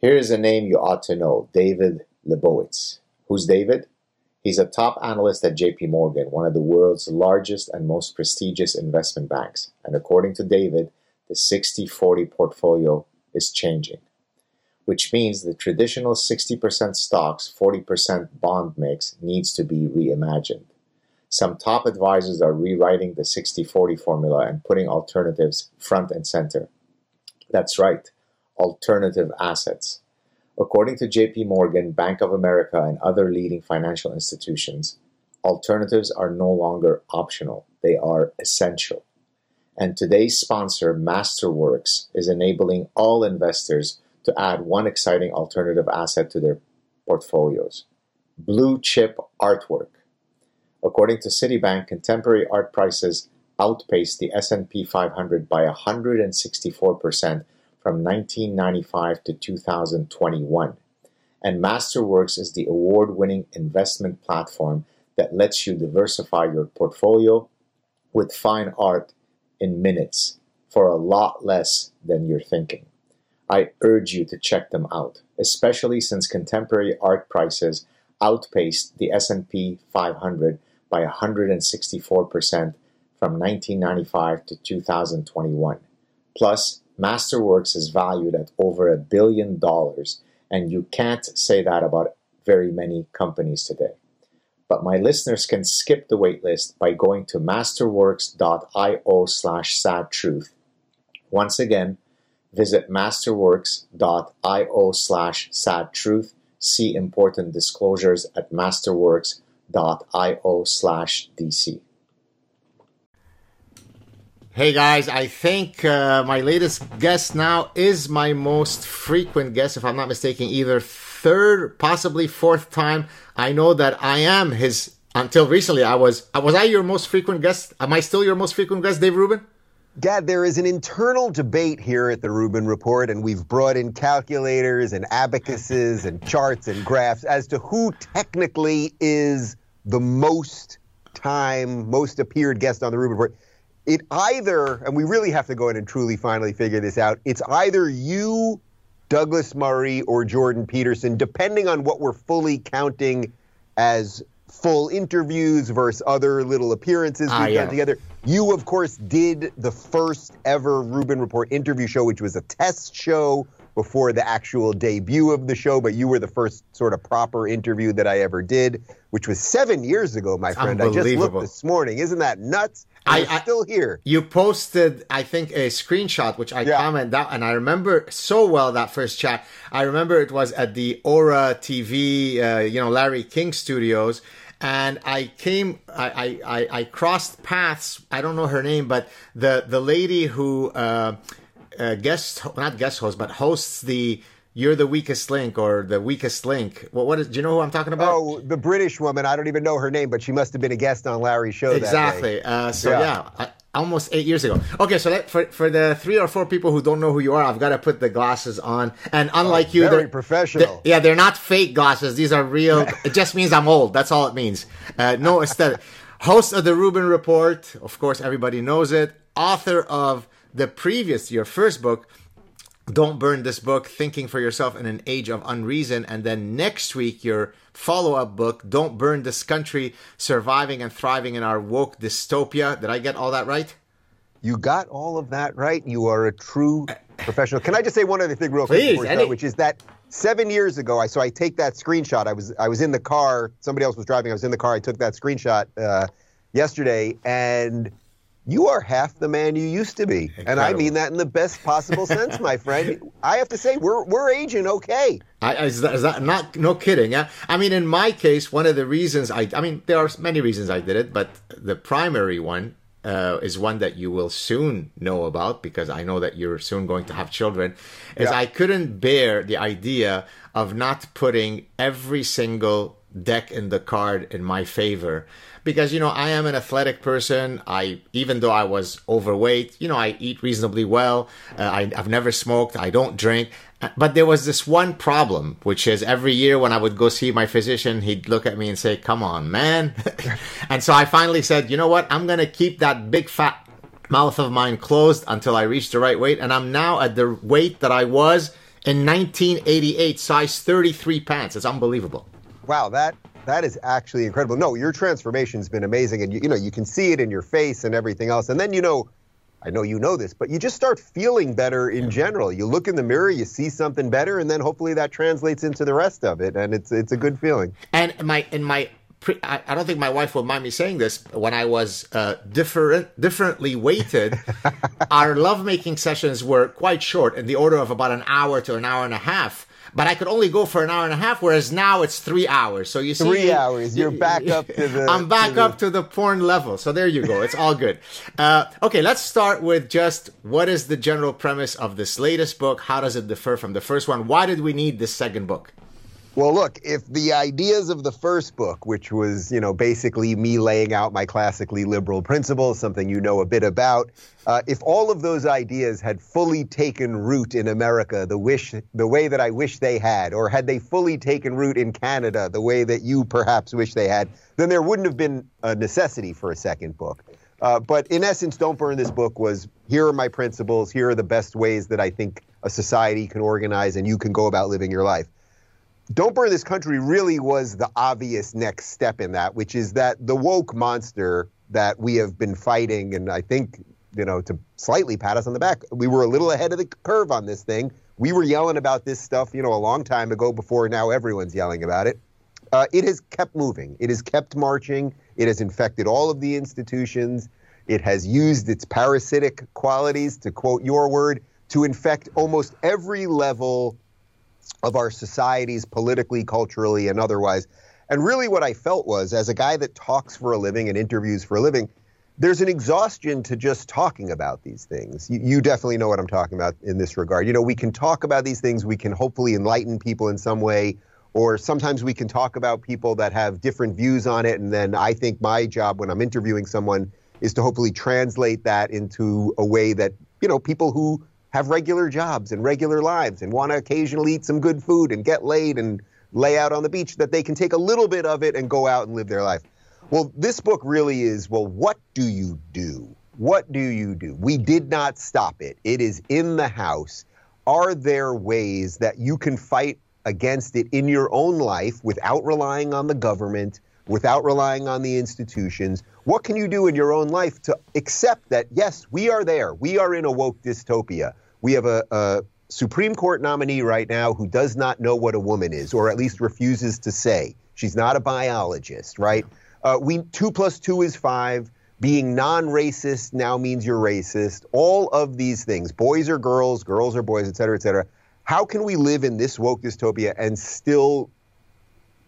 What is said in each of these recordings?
Here is a name you ought to know David Lebovitz. Who's David? He's a top analyst at JP Morgan, one of the world's largest and most prestigious investment banks. And according to David, the 60 40 portfolio is changing, which means the traditional 60% stocks, 40% bond mix needs to be reimagined. Some top advisors are rewriting the 60 40 formula and putting alternatives front and center. That's right, alternative assets. According to JP Morgan, Bank of America, and other leading financial institutions, alternatives are no longer optional, they are essential. And today's sponsor, Masterworks, is enabling all investors to add one exciting alternative asset to their portfolios blue chip artwork. According to Citibank, contemporary art prices outpaced the S&P 500 by 164% from 1995 to 2021. And Masterworks is the award winning investment platform that lets you diversify your portfolio with fine art in minutes for a lot less than you're thinking. I urge you to check them out, especially since contemporary art prices outpaced the S&P 500 by 164% from 1995 to 2021. Plus, Masterworks is valued at over a billion dollars, and you can't say that about very many companies today. But my listeners can skip the waitlist by going to masterworks.io slash saad truth. Once again, visit masterworks.io slash saad truth. See important disclosures at masterworks.io slash DC. Hey guys, I think uh, my latest guest now is my most frequent guest, if I'm not mistaken, either third, possibly fourth time. I know that I am his. Until recently, I was. Uh, was I your most frequent guest? Am I still your most frequent guest, Dave Rubin? Gad, there is an internal debate here at the Rubin Report, and we've brought in calculators and abacuses and charts and graphs as to who technically is the most time, most appeared guest on the Rubin Report it either, and we really have to go in and truly finally figure this out, it's either you, Douglas Murray, or Jordan Peterson, depending on what we're fully counting as full interviews versus other little appearances we've ah, yeah. done together. You, of course, did the first ever Rubin Report interview show, which was a test show before the actual debut of the show, but you were the first sort of proper interview that I ever did, which was seven years ago, my friend. I just looked this morning. Isn't that nuts? I, I still here. You posted, I think, a screenshot which I yeah. commented out, and I remember so well that first chat. I remember it was at the Ora TV, uh, you know, Larry King Studios, and I came, I, I, I, crossed paths. I don't know her name, but the the lady who. Uh, uh, guest, not guest host, but hosts the "You're the Weakest Link" or the Weakest Link. What? What is? Do you know who I'm talking about? Oh, the British woman. I don't even know her name, but she must have been a guest on Larry's show. Exactly. Uh, so yeah, yeah I, almost eight years ago. Okay, so that, for for the three or four people who don't know who you are, I've got to put the glasses on. And unlike oh, you, very they're professional. They're, yeah, they're not fake glasses. These are real. it just means I'm old. That's all it means. Uh, no aesthetic. Host of the Rubin Report. Of course, everybody knows it. Author of the previous, your first book, don't burn this book thinking for yourself in an age of unreason. And then next week your follow-up book don't burn this country surviving and thriving in our woke dystopia. Did i get all that right? You got all of that right. You are a true professional. Can i just say one other thing real quick Please, start, which is that seven years ago i so i take that screenshot. I was i was in the car. Somebody else was driving. I was in the car. I took that screenshot uh, yesterday. And you are half the man you used to be. Incredible. And I mean that in the best possible sense, my friend. I have to say, we're, we're aging okay. I, is, that, is that not, no kidding. Yeah? I mean, in my case, one of the reasons I, I mean, there are many reasons I did it, but the primary one uh, is one that you will soon know about because I know that you're soon going to have children. Is yeah. I couldn't bear the idea of not putting every single deck in the card in my favor because you know I am an athletic person. I even though I was overweight, you know I eat reasonably well. Uh, I, I've never smoked. I don't drink. But there was this one problem, which is every year when I would go see my physician, he'd look at me and say, "Come on, man." and so I finally said, "You know what? I'm gonna keep that big fat mouth of mine closed until I reach the right weight." And I'm now at the weight that I was in 1988, size 33 pants. It's unbelievable. Wow, that that is actually incredible. No, your transformation's been amazing, and you, you know you can see it in your face and everything else. And then you know, I know you know this, but you just start feeling better in general. You look in the mirror, you see something better, and then hopefully that translates into the rest of it, and it's it's a good feeling. And my in my pre- I, I don't think my wife will mind me saying this. When I was uh, different differently weighted, our lovemaking sessions were quite short, in the order of about an hour to an hour and a half but I could only go for an hour and a half, whereas now it's three hours. So you see, three hours. You're back up to the. I'm back to up to the porn level. So there you go. It's all good. Uh, okay, let's start with just what is the general premise of this latest book? How does it differ from the first one? Why did we need this second book? Well, look, if the ideas of the first book, which was, you know, basically me laying out my classically liberal principles, something you know a bit about, uh, if all of those ideas had fully taken root in America, the wish, the way that I wish they had, or had they fully taken root in Canada, the way that you perhaps wish they had, then there wouldn't have been a necessity for a second book. Uh, but in essence, Don't Burn This Book was here are my principles, here are the best ways that I think a society can organize and you can go about living your life. Don't Burn This Country really was the obvious next step in that, which is that the woke monster that we have been fighting, and I think, you know, to slightly pat us on the back, we were a little ahead of the curve on this thing. We were yelling about this stuff, you know, a long time ago before now everyone's yelling about it. Uh, it has kept moving. It has kept marching. It has infected all of the institutions. It has used its parasitic qualities, to quote your word, to infect almost every level of our societies politically, culturally, and otherwise. And really, what I felt was, as a guy that talks for a living and interviews for a living, there's an exhaustion to just talking about these things. You, you, definitely know what I'm talking about in this regard. You know, we can talk about these things, we can hopefully enlighten people in some way, or sometimes we can talk about people that have different views on it. And then I think my job when I'm interviewing someone is to hopefully translate that into a way that, you know, people who have regular jobs and regular lives and want to occasionally eat some good food and get laid and lay out on the beach, that they can take a little bit of it and go out and live their life. Well, this book really is well, what do you do? What do you do? We did not stop it. It is in the house. Are there ways that you can fight against it in your own life without relying on the government, without relying on the institutions? What can you do in your own life to accept that, yes, we are there. We are in a woke dystopia. We have a, a Supreme Court nominee right now who does not know what a woman is, or at least refuses to say. She's not a biologist, right? Uh, we two plus two is five. Being non-racist now means you're racist. All of these things, boys are girls, girls are boys, et cetera, et cetera. How can we live in this woke dystopia and still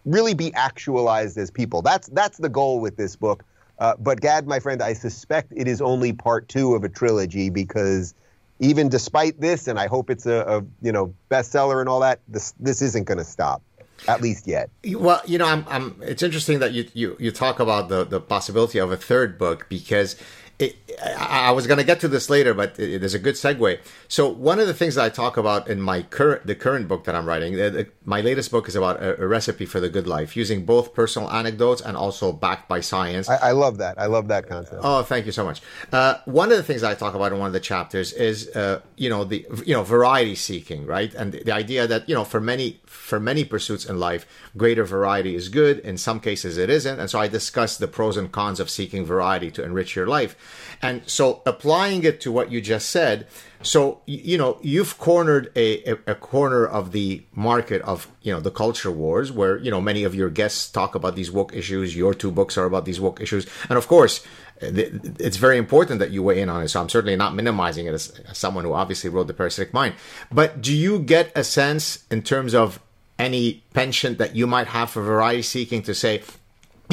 really be actualized as people? That's that's the goal with this book. Uh, but Gad, my friend, I suspect it is only part two of a trilogy because even despite this, and I hope it's a, a you know bestseller and all that, this this isn't going to stop, at least yet. Well, you know, I'm, I'm. It's interesting that you you you talk about the the possibility of a third book because it, I, I, was going to get to this later, but it, it is a good segue. So one of the things that I talk about in my current the current book that I'm writing, the, the, my latest book is about a, a, recipe for the good life, using both personal anecdotes and also backed by science. I, I love that. I love that concept. Oh, thank you so much. Uh, one of the things that I talk about in one of the chapters is, uh, you know, the you know variety seeking, right, and the, the idea that you know for many for many pursuits in life, greater variety is good. In some cases, it isn't, and so I discuss the pros and cons of seeking variety to enrich your life. And so applying it to what you just said, so you know you've cornered a, a, corner of the market of you know the culture wars where you know many of your guests talk about these woke issues your two books are about these woke issues. And of course eh, it's very important that you weigh in on it. So i'm certainly not minimizing it as, as someone who obviously wrote the parasitic mind. But do you get a sense in terms of any penchant that you might have for variety seeking to say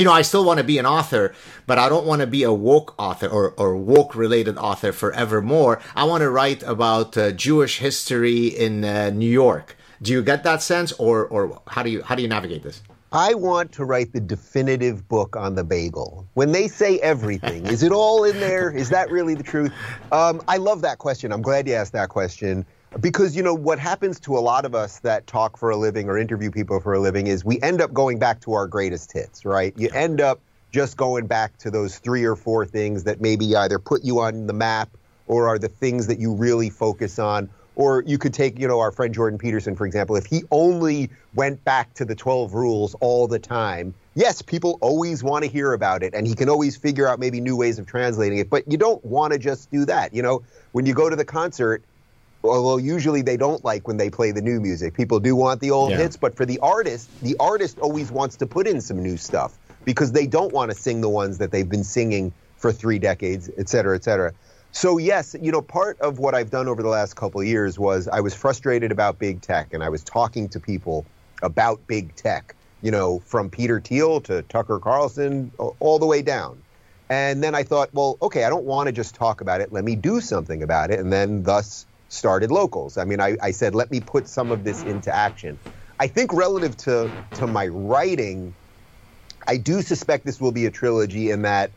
you know, I still want to be an author, but I don't want to be a woke author or, or woke related author forevermore. I want to write about uh, Jewish history in uh, New York. Do you get that sense, or or how do you how do you navigate this? I want to write the definitive book on the bagel. When they say everything, is it all in there? Is that really the truth? Um, I love that question. I'm glad you asked that question because you know what happens to a lot of us that talk for a living or interview people for a living is we end up going back to our greatest hits right? You end up just going back to those three or four things that maybe either put you on the map or are the things that you really focus on. Or you could take, you know, our friend Jordan Peterson, for example, if he only went back to the 12 rules all the time, yes, people always want to hear about it and he can always figure out maybe new ways of translating it, but you don't want to just do that. You know, when you go to the concert, although usually they don't like when they play the new music. People do want the old Yeah. hits, but for the artist, the artist always wants to put in some new stuff because they don't want to sing the ones that they've been singing for three decades, et cetera, et cetera. So yes, you know, part of what I've done over the last couple of years was I was frustrated about big tech, and I was talking to people about big tech. You know, from Peter Thiel to Tucker Carlson, all the way down. And then I thought, well, okay, I don't want to just talk about it. Let me do something about it. And then thus started locals. I mean, I, I said, let me put some of this into action. I think relative to, to my writing, I do suspect this will be a trilogy in that,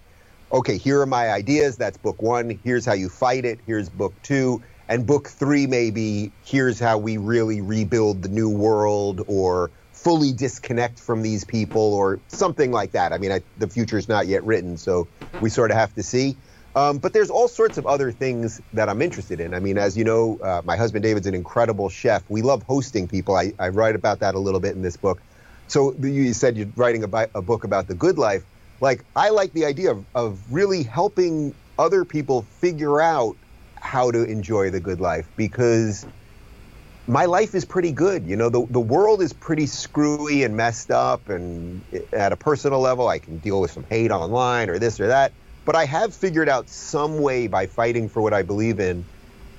okay, here are my ideas. That's book one. Here's how you fight it. Here's book two. And book three, maybe, here's how we really rebuild the new world or fully disconnect from these people or something like that. I mean, I, the future is not yet written, so we sort of have to see. Um, but there's all sorts of other things that I'm interested in. I mean, as you know, uh, my husband David's an incredible chef. We love hosting people. I, I write about that a little bit in this book. So you said you're writing a, a book about the good life. Like, I like the idea of, of really helping other people figure out how to enjoy the good life because my life is pretty good. You know, the, the world is pretty screwy and messed up. And at a personal level, I can deal with some hate online or this or that. But I have figured out some way by fighting for what I believe in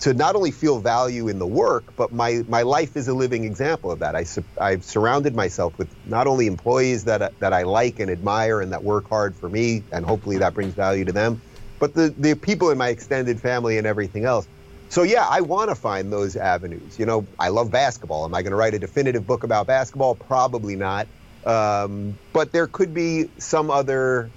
to not only feel value in the work, but my, my life is a living example of that. I, su- I've surrounded myself with not only employees that, that I like and admire and that work hard for me, and hopefully that brings value to them, but the, the people in my extended family and everything else. So yeah, I want to find those avenues. You know, I love basketball. Am I going to write a definitive book about basketball? Probably not. Um, but there could be some other,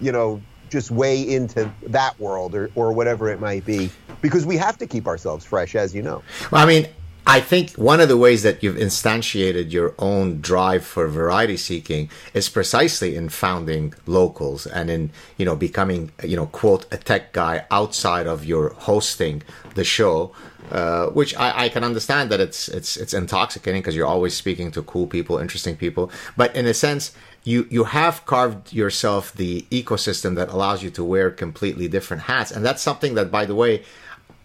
you know, just way into that world or, or whatever it might be, because we have to keep ourselves fresh, as you know. Well, I mean, I think one of the ways that you've instantiated your own drive for variety seeking is precisely in founding locals and in, you know, becoming, you know, quote, a tech guy outside of your hosting the show. Uh, which I, I can understand that it's it's it's intoxicating because you're always speaking to cool people, interesting people. But in a sense, you you have carved yourself the ecosystem that allows you to wear completely different hats, and that's something that, by the way,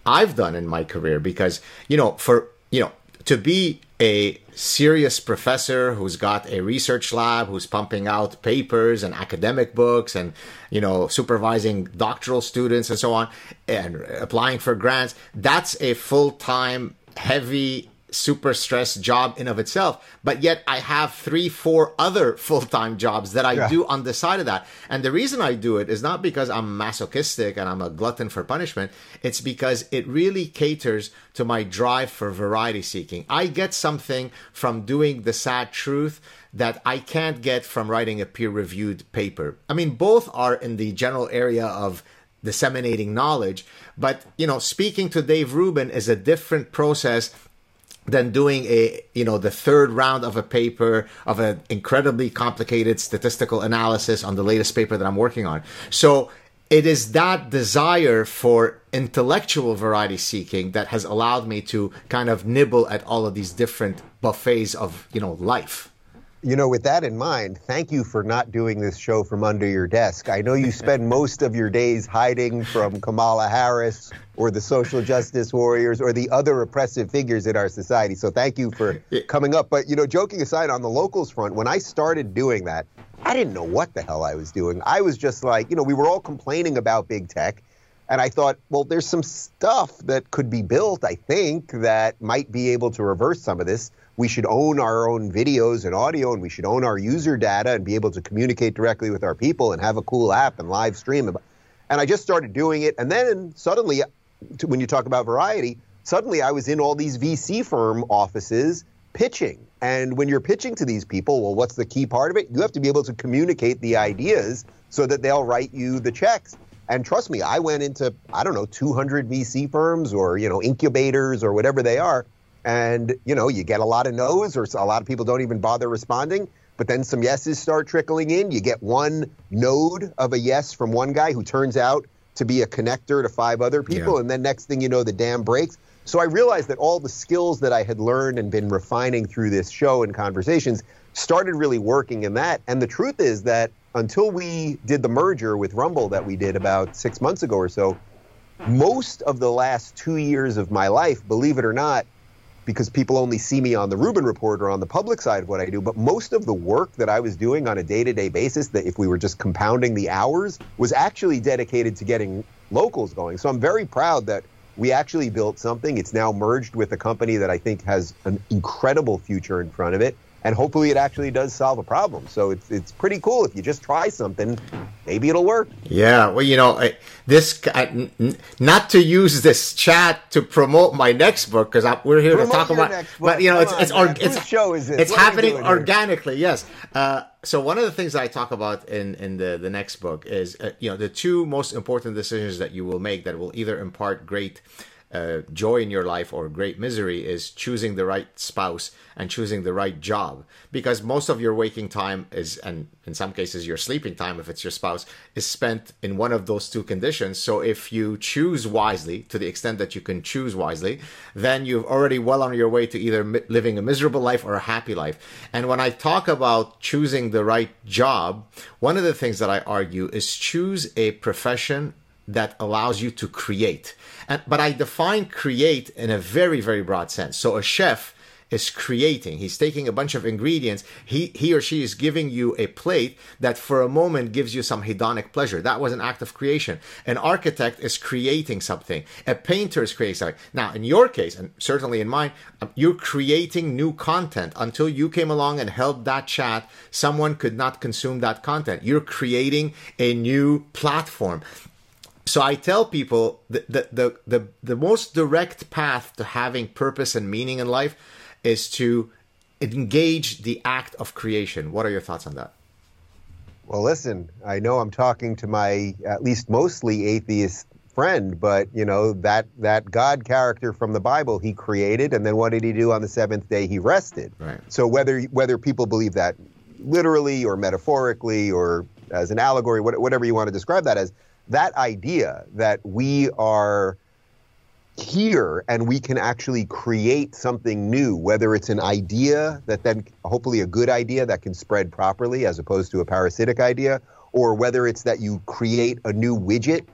I've done in my career because you know for you know to be a serious professor who's got a research lab who's pumping out papers and academic books and you know supervising doctoral students and so on and applying for grants that's a full-time heavy super stressed job in of itself but yet i have three four other full-time jobs that i Yeah. do on the side of that. And the reason i do it is not because i'm masochistic and i'm a glutton for punishment. It's because it really caters to my drive for variety seeking. I get something from doing the Saad Truth that i can't get from writing a peer-reviewed paper. I mean both are in the general area of disseminating knowledge but you know speaking to dave rubin is a different process than doing a you know the third round of a paper of an incredibly complicated statistical analysis on the latest paper that I'm working on. So it is that desire for intellectual variety seeking that has allowed me to kind of nibble at all of these different buffets of you know life. You know, with that in mind, thank you for not doing this show from under your desk. I know you spend most of your days hiding from Kamala Harris or the social justice warriors or the other oppressive figures in our society. So thank you for coming up. But, you know, joking aside, on the locals front, when I started doing that, I didn't know what the hell I was doing. I was just like, you know, we were all complaining about big tech. And I thought, well, there's some stuff that could be built, I think, that might be able to reverse some of this. We should own our own videos and audio, and we should own our user data and be able to communicate directly with our people and have a cool app and live stream. And I just started doing it. And then suddenly, when you talk about variety, suddenly I was in all these VC firm offices pitching. And when you're pitching to these people, well, what's the key part of it? You have to be able to communicate the ideas so that they'll write you the checks. And trust me, I went into, I don't know, 200 VC firms or, you know, incubators or whatever they are. And, you know, you get a lot of no's or a lot of people don't even bother responding. But then some yeses start trickling in. You get one node of a yes from one guy who turns out to be a connector to five other people. Yeah. And then next thing you know, the dam breaks. So I realized that all the skills that I had learned and been refining through this show and conversations started really working in that. And the truth is that until we did the merger with Rumble that we did about six months ago or so, most of the last two years of my life, believe it or not, because people only see me on the Rubin Report or on the public side of what I do, but most of the work that I was doing on a day to day basis, that if we were just compounding the hours, was actually dedicated to getting locals going. So I'm very proud that we actually built something. It's now merged with a company that I think has an incredible future in front of it and hopefully it actually does solve a problem. So it's it's pretty cool if you just try something, maybe it'll work. Yeah, well, you know, this not to use this chat to promote my next book because we're here promote to talk about, but you know, Come it's on, it's it's show is this? It's what happening organically. Here? Yes. Uh, so one of the things that I talk about in in the the next book is uh, you know the two most important decisions that you will make that will either impart great uh, joy in your life or great misery is choosing the right spouse and choosing the right job. Because most of your waking time is and in some cases your sleeping time if it's your spouse is spent in one of those two conditions. So if you choose wisely to the extent that you can choose wisely then you've already well on your way to either mi- living a miserable life or a happy life. And when i talk about choosing the right job one of the things that i argue is choose a profession that allows you to create. And, but I define create in a very, very broad sense. So a chef is creating. He's taking a bunch of ingredients. He, he or she is giving you a plate that for a moment gives you some hedonic pleasure. That was an act of creation. An architect is creating something. A painter is creating something. Now, in your case, and certainly in mine, um, you're creating new content. Until you came along and held that chat, someone could not consume that content. You're creating a new platform. So I tell people that the, the, the, the most direct path to having purpose and meaning in life is to engage the act of creation. What are your thoughts on that? Well, listen, I know I'm talking to my at least mostly atheist friend, but you know that that God character from the Bible he created, and then what did he do on the seventh day? He rested. Right. So whether whether people believe that literally or metaphorically or as an allegory, whatever you want to describe that as, that idea that we are here and we can actually create something new, whether it's an idea that then hopefully a good idea that can spread properly as opposed to a parasitic idea, or whether it's that you create a new widget,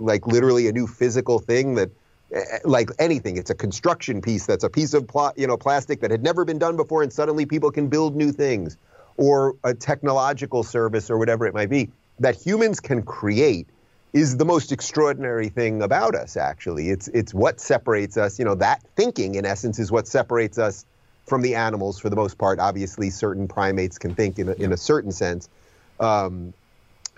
like literally a new physical thing that eh, like anything. It's a construction piece that's a piece of pl- you know plastic that had never been done before and suddenly people can build new things or a technological service or whatever it might be that humans can create is the most extraordinary thing about us actually. It's it's what separates us. You know that thinking in essence is what separates us from the animals for the most part. Obviously certain primates can think in a, in a certain sense. Um,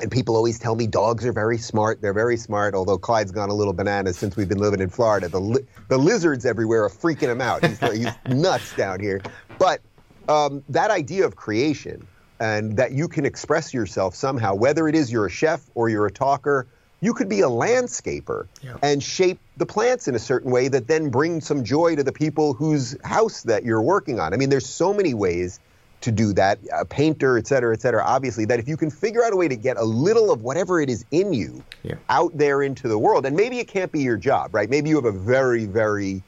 and people always tell me dogs are very smart. They're very smart. Although clyde's gone a little bananas since we've been living in florida. The, li- the lizards everywhere are freaking him out. He's, he's nuts down here. But um, that idea of creation and that you can express yourself somehow whether it is you're a chef or you're a talker you could be a landscaper yeah. and shape the plants in a certain way that then bring some joy to the people whose house that you're working on. I mean, there's so many ways to do that, a painter, et cetera, et cetera, obviously, that if you can figure out a way to get a little of whatever it is in you yeah. out there into the world, and maybe it can't be your job, right? Maybe you have a very, very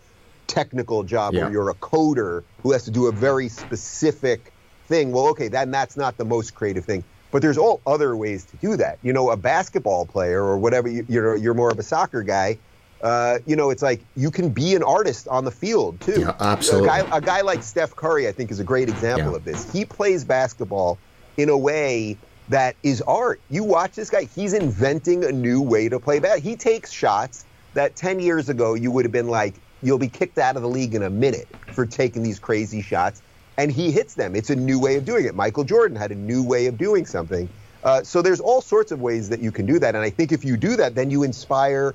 technical job yeah. where you're a coder who has to do a very specific thing. Well, okay, then that's not the most creative thing. But there's all other ways to do that. You know, a basketball player or whatever, you, are you're more of a soccer guy. Uh, you know, it's like you can be an artist on the field too. Yeah, absolutely. A guy, a guy like Steph Curry, I think, is a great example yeah. of this. He plays basketball in a way that is art. You watch this guy; he's inventing a new way to play basketball. He takes shots that 10 years ago you would have been like, you'll be kicked out of the league in a minute for taking these crazy shots and he hits them. It's a new way of doing it. Michael Jordan had a new way of doing something. Uh, so there's all sorts of ways that you can do that, and I think if you do that, then you inspire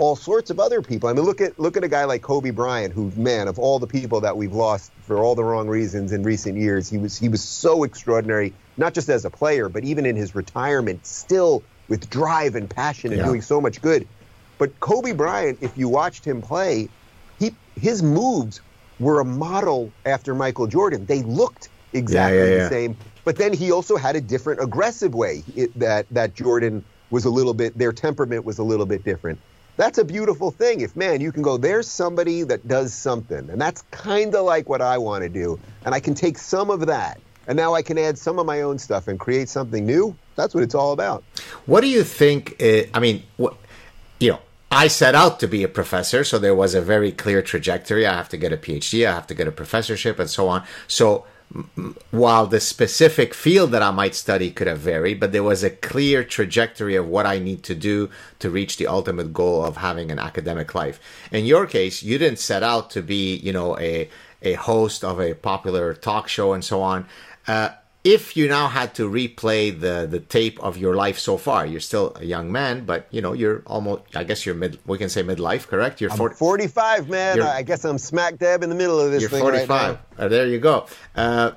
all sorts of other people. I mean, look at look at a guy like Kobe Bryant, who, man, of all the people that we've lost for all the wrong reasons in recent years, he was he was so extraordinary, not just as a player, but even in his retirement, still with drive and passion and yeah. doing so much good. But Kobe Bryant, if you watched him play, he his moves were a model after Michael Jordan. They looked exactly yeah, yeah, yeah. the same, but then he also had a different aggressive way it, that that Jordan was a little bit their temperament was a little bit different. that's a beautiful thing. If man, you can go, there's somebody that does something, and that's kind of like what I want to do, and I can take some of that, and now I can add some of my own stuff and create something new. That's what it's all about. What do you think? Uh, I mean, what, you know, I set out to be a professor, so there was a very clear trajectory. I have to get a PhD, I have to get a professorship, and so on. So while the specific field that I might study could have varied, but there was a clear trajectory of what I need to do to reach the ultimate goal of having an academic life. In your case, you didn't set out to be, you know, a a host of a popular talk show and so on. Uh, if you now had to replay the the tape of your life so far, you're still a young man, but you know you're almost. I guess you're mid. We can say midlife, correct? You're 40, 45, man. I guess I'm smack dab in the middle of this. You're thing 45. Right uh, there you go. Uh,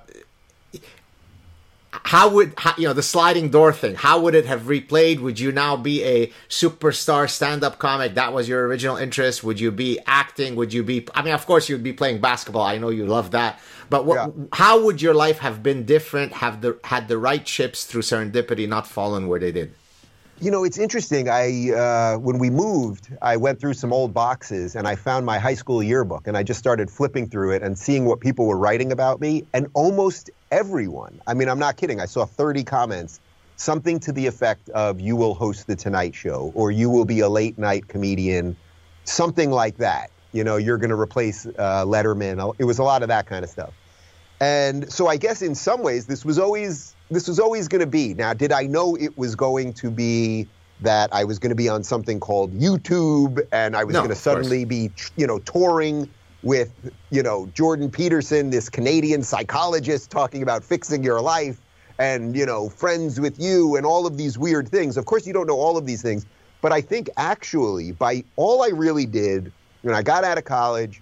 how would how, you know the sliding door thing? How would it have replayed? Would you now be a superstar stand-up comic? That was your original interest. Would you be acting? Would you be? I mean, of course, you'd be playing basketball. I know you love that. But what, yeah. how would your life have been different? Have the had the right chips through serendipity not fallen where they did? You know, it's interesting. I uh, when we moved, I went through some old boxes and I found my high school yearbook, and I just started flipping through it and seeing what people were writing about me, and almost everyone. I mean, I'm not kidding. I saw 30 comments, something to the effect of "You will host the Tonight Show" or "You will be a late night comedian," something like that. You know, you're going to replace uh, Letterman. It was a lot of that kind of stuff. And so I guess in some ways this was always this was always going to be. Now, did I know it was going to be that I was going to be on something called YouTube and I was no, going to suddenly be, you know, touring with, you know, Jordan Peterson, this Canadian psychologist talking about fixing your life and, you know, friends with you and all of these weird things. Of course, you don't know all of these things, but I think actually by all I really did when I got out of college,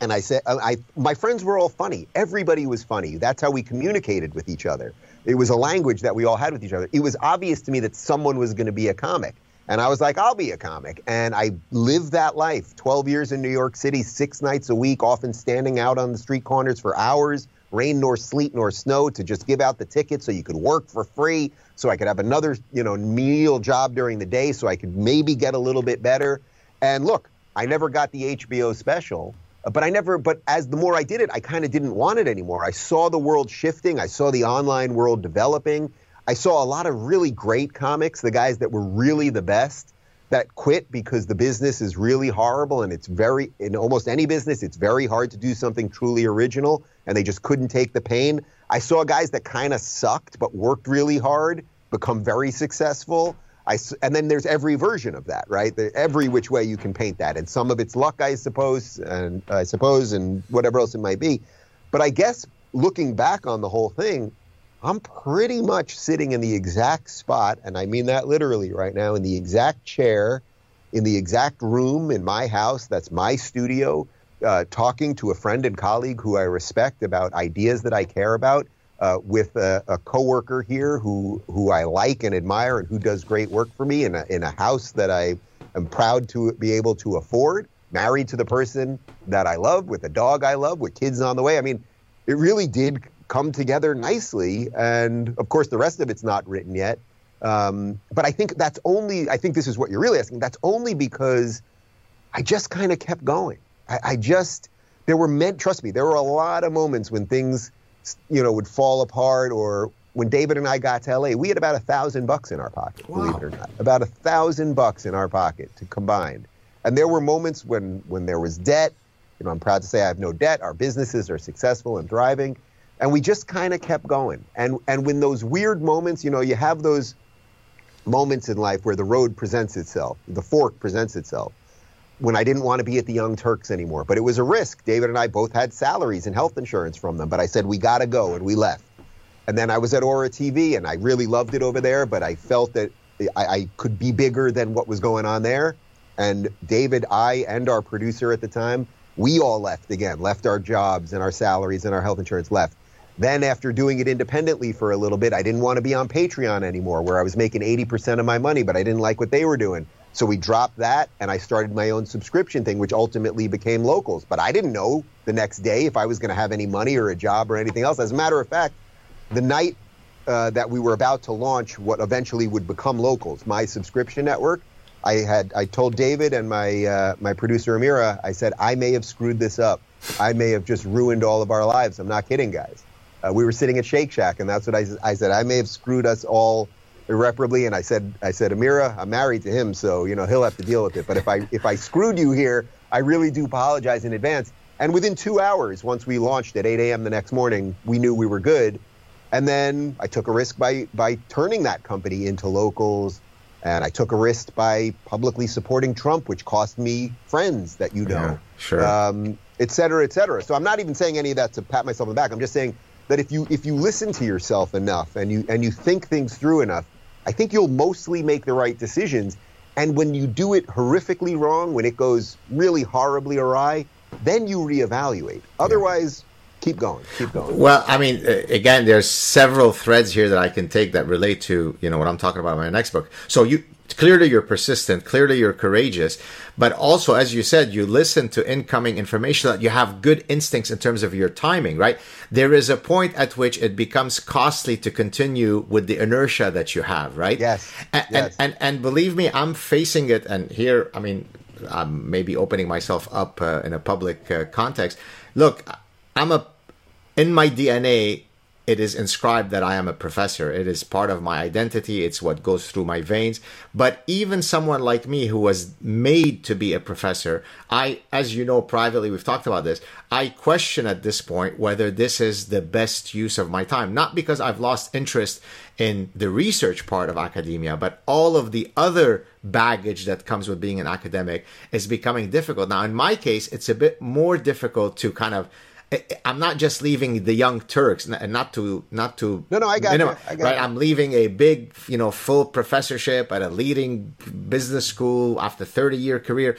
and I said, I, my friends were all funny. Everybody was funny. That's how we communicated with each other. It was a language that we all had with each other. It was obvious to me that someone was going to be a comic. And I was like, I'll be a comic. And I lived that life 12 years in New York City, six nights a week, often standing out on the street corners for hours, rain nor sleet nor snow, to just give out the tickets so you could work for free, so I could have another, you know, menial job during the day so I could maybe get a little bit better. And look, I never got the HBO special Uh, but I never, but as the more I did it, I kind of didn't want it anymore. I saw the world shifting. I saw the online world developing. I saw a lot of really great comics, the guys that were really the best that quit because the business is really horrible and it's very, in almost any business, it's very hard to do something truly original and they just couldn't take the pain. I saw guys that kind of sucked but worked really hard become very successful. I, and then there's every version of that, right? Every which way you can paint that, and some of it's luck, I suppose, and I suppose, and whatever else it might be. But I guess looking back on the whole thing, I'm pretty much sitting in the exact spot, and I mean that literally right now, in the exact chair, in the exact room in my house. That's my studio, uh, talking to a friend and colleague who I respect about ideas that I care about uh, with a, a coworker here who who I like and admire and who does great work for me in a, in a house that I am proud to be able to afford. Married to the person that I love, with a dog I love, with kids on the way. I mean, it really did come together nicely. And of course, the rest of it's not written yet. Um, but I think that's only. I think this is what you're really asking. That's only because I just kind of kept going. I, I just there were meant. Trust me, there were a lot of moments when things you know, would fall apart or when David and I got to LA, we had about a thousand bucks in our pocket, wow. believe it or not. About a thousand bucks in our pocket to combine. And there were moments when when there was debt. You know, I'm proud to say I have no debt. Our businesses are successful and thriving. And we just kind of kept going. And and when those weird moments, you know, you have those moments in life where the road presents itself, the fork presents itself when I didn't want to be at the Young Turks anymore. But it was a risk. David and I both had salaries and health insurance from them. But I said, we got to go. And we left. And then I was at Ora TV and I really loved it over there. But I felt that I, I could be bigger than what was going on there. And David, I, and our producer at the time, we all left again, left our jobs and our salaries and our health insurance left. Then, after doing it independently for a little bit, I didn't want to be on Patreon anymore, where I was making 80% of my money, but I didn't like what they were doing. So we dropped that and I started my own subscription thing, which ultimately became locals. But I didn't know the next day if I was going to have any money or a job or anything else. As a matter of fact, the night uh, that we were about to launch what eventually would become locals, my subscription network, I had I told David and my uh, my producer Amira, I said I may have screwed this up. I may have just ruined all of our lives. I'm not kidding, guys. Uh, we were sitting at Shake Shack, and that's what I, I said. I may have screwed us all irreparably. And I said, I said, Amira, I'm married to him, so you know he'll have to deal with it. But if I if I screwed you here, I really do apologize in advance. And within two hours, once we launched at 8 a.m. the next morning, we knew we were good. And then I took a risk by by turning that company into locals, and I took a risk by publicly supporting Trump, which cost me friends that you know, Yeah, sure. um, et cetera, et cetera. So I'm not even saying any of that to pat myself on the back. I'm just saying that if you if you listen to yourself enough and you and you think things through enough, I think you'll mostly make the right decisions. And when you do it horrifically wrong, when it goes really horribly awry, then you reevaluate. Otherwise, keep going, keep going. Well, I mean, again, there's several threads here that I can take that relate to you know what I'm talking about in my next book. So you clearly you're persistent, clearly you're courageous, but also as you said, you listen to incoming information that you have good instincts in terms of your timing. Right? There is a point at which it becomes costly to continue with the inertia that you have. Right? Yes, And yes. and, and, and believe me, I'm facing it, and here, I mean. I'm maybe opening myself up uh, in a public uh, context. Look, I'm a in my DNA, it is inscribed that I am a professor. It is part of my identity. It's what goes through my veins. But even someone like me who was made to be a professor, I, as you know, privately, we've talked about this. I question at this point whether this is the best use of my time. Not because I've lost interest in the research part of academia, but all of the other baggage that comes with being an academic is becoming difficult. Now, in my case, it's a bit more difficult to kind of I'm not just leaving the young Turks, and not to not to No, no, I got you. I got right. you. I'm leaving a big, you know, full professorship at a leading business school after 30 year career,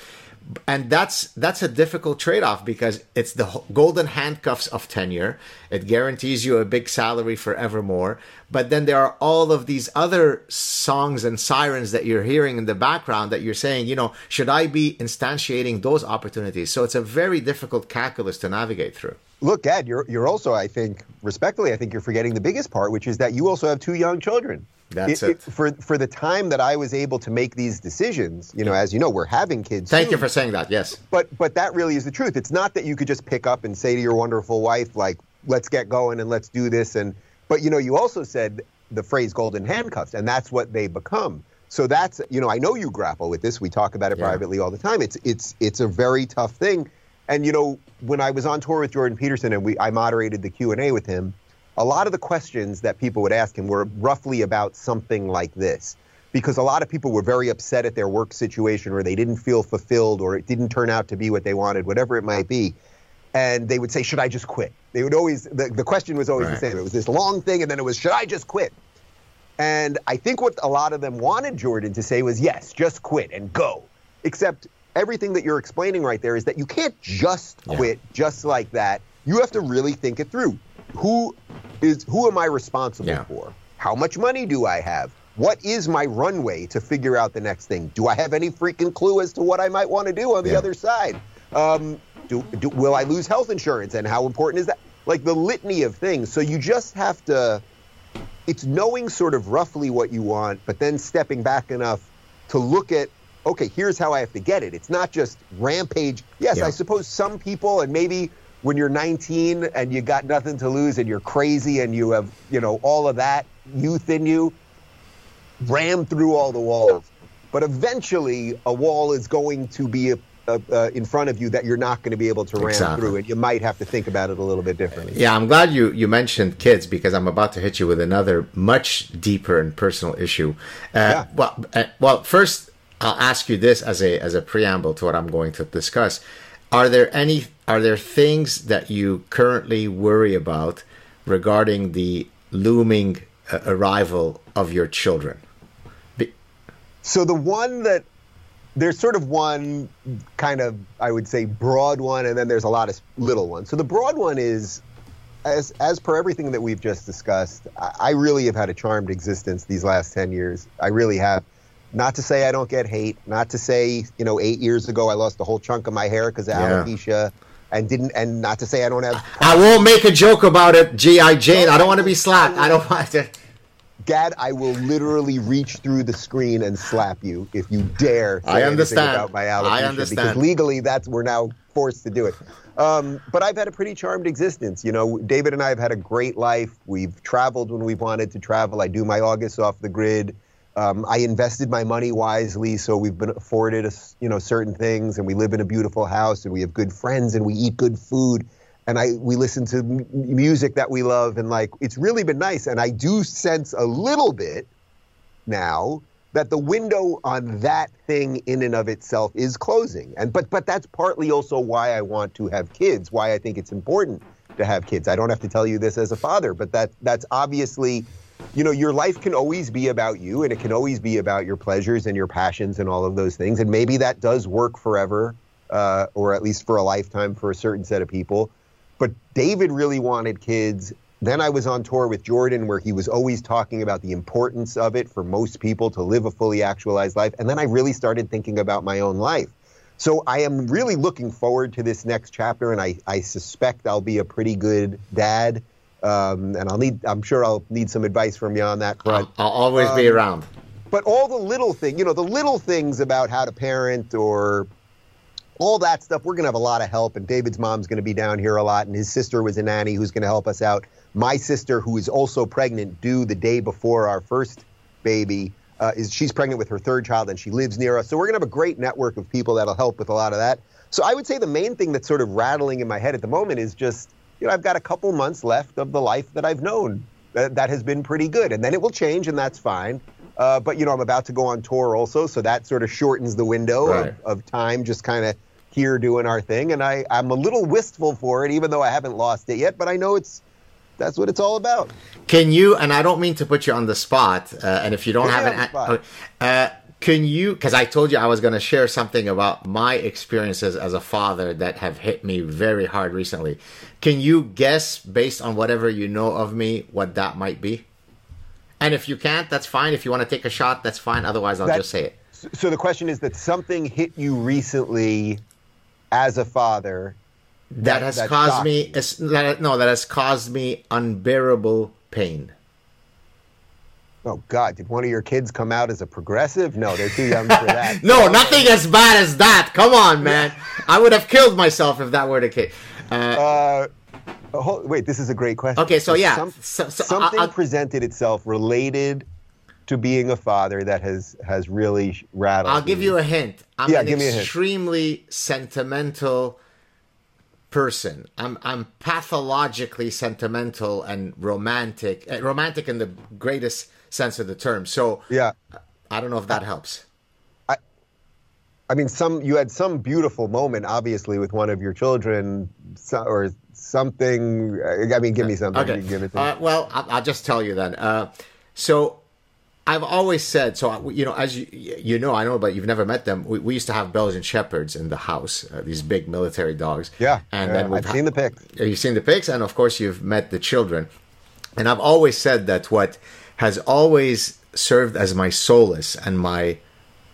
and that's that's a difficult trade off because it's the golden handcuffs of tenure. It guarantees you a big salary forevermore, but then there are all of these other songs and sirens that you're hearing in the background that you're saying, you know, should I be instantiating those opportunities? So it's a very difficult calculus to navigate through. Look, Gad, you're you're also, I think, respectfully, I think you're forgetting the biggest part, which is that you also have two young children. That's it. For for the time that I was able to make these decisions, you know, as you know, we're having kids. Thank soon. you for saying that. Yes. But but that really is the truth. It's not that you could just pick up and say to your wonderful wife, like, "Let's get going and let's do this." And but you know, you also said the phrase "golden handcuffs," and that's what they become. So that's you know, I know you grapple with this. We talk about it Yeah. privately all the time. It's it's it's a very tough thing. And you know, when I was on tour with Jordan Peterson and we I moderated the Q and A with him, a lot of the questions that people would ask him were roughly about something like this. Because a lot of people were very upset at their work situation or they didn't feel fulfilled or it didn't turn out to be what they wanted, whatever it might be. And they would say, Should I just quit? They would always, the, the question was always Right. the same. It was this long thing, and then it was, Should I just quit? And I think what a lot of them wanted Jordan to say was, Yes, just quit and go. Except everything that you're explaining right there is that you can't just Yeah. quit just like that. You have to really think it through. Who is who am I responsible Yeah. for? How much money do I have? What is my runway to figure out the next thing? Do I have any freaking clue as to what I might want to do on the Yeah. other side? Um, do, do, will I lose health insurance? And how important is that? Like the litany of things. So you just have to, it's knowing sort of roughly what you want, but then stepping back enough to look at, okay, here's how I have to get it. It's not just rampage. Yes, Yeah. I suppose some people, and maybe when you're 19 and you got nothing to lose and you're crazy and you have, you know, all of that youth in you, ram through all the walls. But eventually, a wall is going to be a, a, uh, in front of you that you're not going to be able to ram Exactly. through, and you might have to think about it a little bit differently. Yeah, I'm glad you, you mentioned kids because I'm about to hit you with another much deeper and personal issue. Uh, Yeah. Well, uh, well, first I'll ask you this as a as a preamble to what I'm going to discuss. Are there any are there things that you currently worry about regarding the looming uh, arrival of your children? Be- So the one that there's sort of one kind of I would say broad one, and then there's a lot of little ones. So the broad one is, as as per everything that we've just discussed, I, I really have had a charmed existence these last ten years. I really have. Not to say I don't get hate. Not to say you know eight years ago I lost a whole chunk of my hair because of Yeah. alopecia, and didn't. And not to say I don't have I won't make a joke about it, GI Jane. I don't want to be slapped. I don't want to. Gad, I will literally reach through the screen and slap you if you dare. I understand. About my alopecia, I understand because legally that's we're now forced to do it. Um, but I've had a pretty charmed existence. You know, David and I have had a great life. We've traveled when we've wanted to travel. I do my August off the grid. Um, I invested my money wisely, so we've been afforded, a, you know, certain things, and we live in a beautiful house, and we have good friends, and we eat good food, and I we listen to m- music that we love, and like it's really been nice. And I do sense a little bit now that the window on that thing in and of itself is closing. And but but that's partly also why I want to have kids, why I think it's important to have kids. I don't have to tell you this as a father, but that that's obviously you know, your life can always be about you and it can always be about your pleasures and your passions and all of those things. And maybe that does work forever, uh, or at least for a lifetime for a certain set of people. But David really wanted kids then I was on tour with Jordan, where he was always talking about the importance of it for most people to live a fully actualized life. And then I really started thinking about my own life. So I am really looking forward to this next chapter, and I, I suspect I'll be a pretty good dad. Um, and I'll need, I'm sure I'll need some advice from you on that front. I'll, I'll always um, be around. But all the little things, you know, the little things about how to parent or all that stuff, we're going to have a lot of help. And David's mom's going to be down here a lot, and his sister was a nanny who's going to help us out. My sister, who is also pregnant, due the day before our first baby, uh, is she's pregnant with her third child, and she lives near us. So we're gonna have a great network of people that'll help with a lot of that. So I would say the main thing that's sort of rattling in my head at the moment is just, you know, I've got a couple months left of the life that I've known. That, that has been pretty good, and then it will change, and that's fine. Uh, but you know, I'm about to go on tour also, so that sort of shortens the window right. of, of time, just kind of here doing our thing. And I, I'm a little wistful for it, even though I haven't lost it yet. But I know it's that's what it's all about. Can you? And I don't mean to put you on the spot. Uh, and if you don't have an, uh, can you? Because I told you I was going to share something about my experiences as a father that have hit me very hard recently. Can you guess, based on whatever you know of me, what that might be? And if you can't, that's fine. If you want to take a shot, that's fine. Otherwise, I'll that, just say it. So the question is that something hit you recently as a father that, that has that caused me that, no that has caused me unbearable pain oh god did one of your kids come out as a progressive no they're too young for that no nothing as bad as that come on man i would have killed myself if that were the case uh, uh, hold, wait this is a great question okay so yeah Some, so, so something I'll, presented itself related to being a father that has has really rattled i'll give you a hint i'm yeah, an extremely sentimental person. I'm I'm pathologically sentimental and romantic, uh, romantic in the greatest sense of the term. So yeah, I don't know if that helps. I, I mean, some you had some beautiful moment, obviously, with one of your children, or something. I mean, give me something. Okay. Give it uh, well, I'll, just tell you then. Uh, so I've always said so. You know, as you you know, I know, but you've never met them. We, we used to have Belgian shepherds in the house, uh, these big military dogs. Yeah, and yeah, then I've ha- seen the pics. You've seen the pics, and of course, you've met the children. And I've always said that what has always served as my solace and my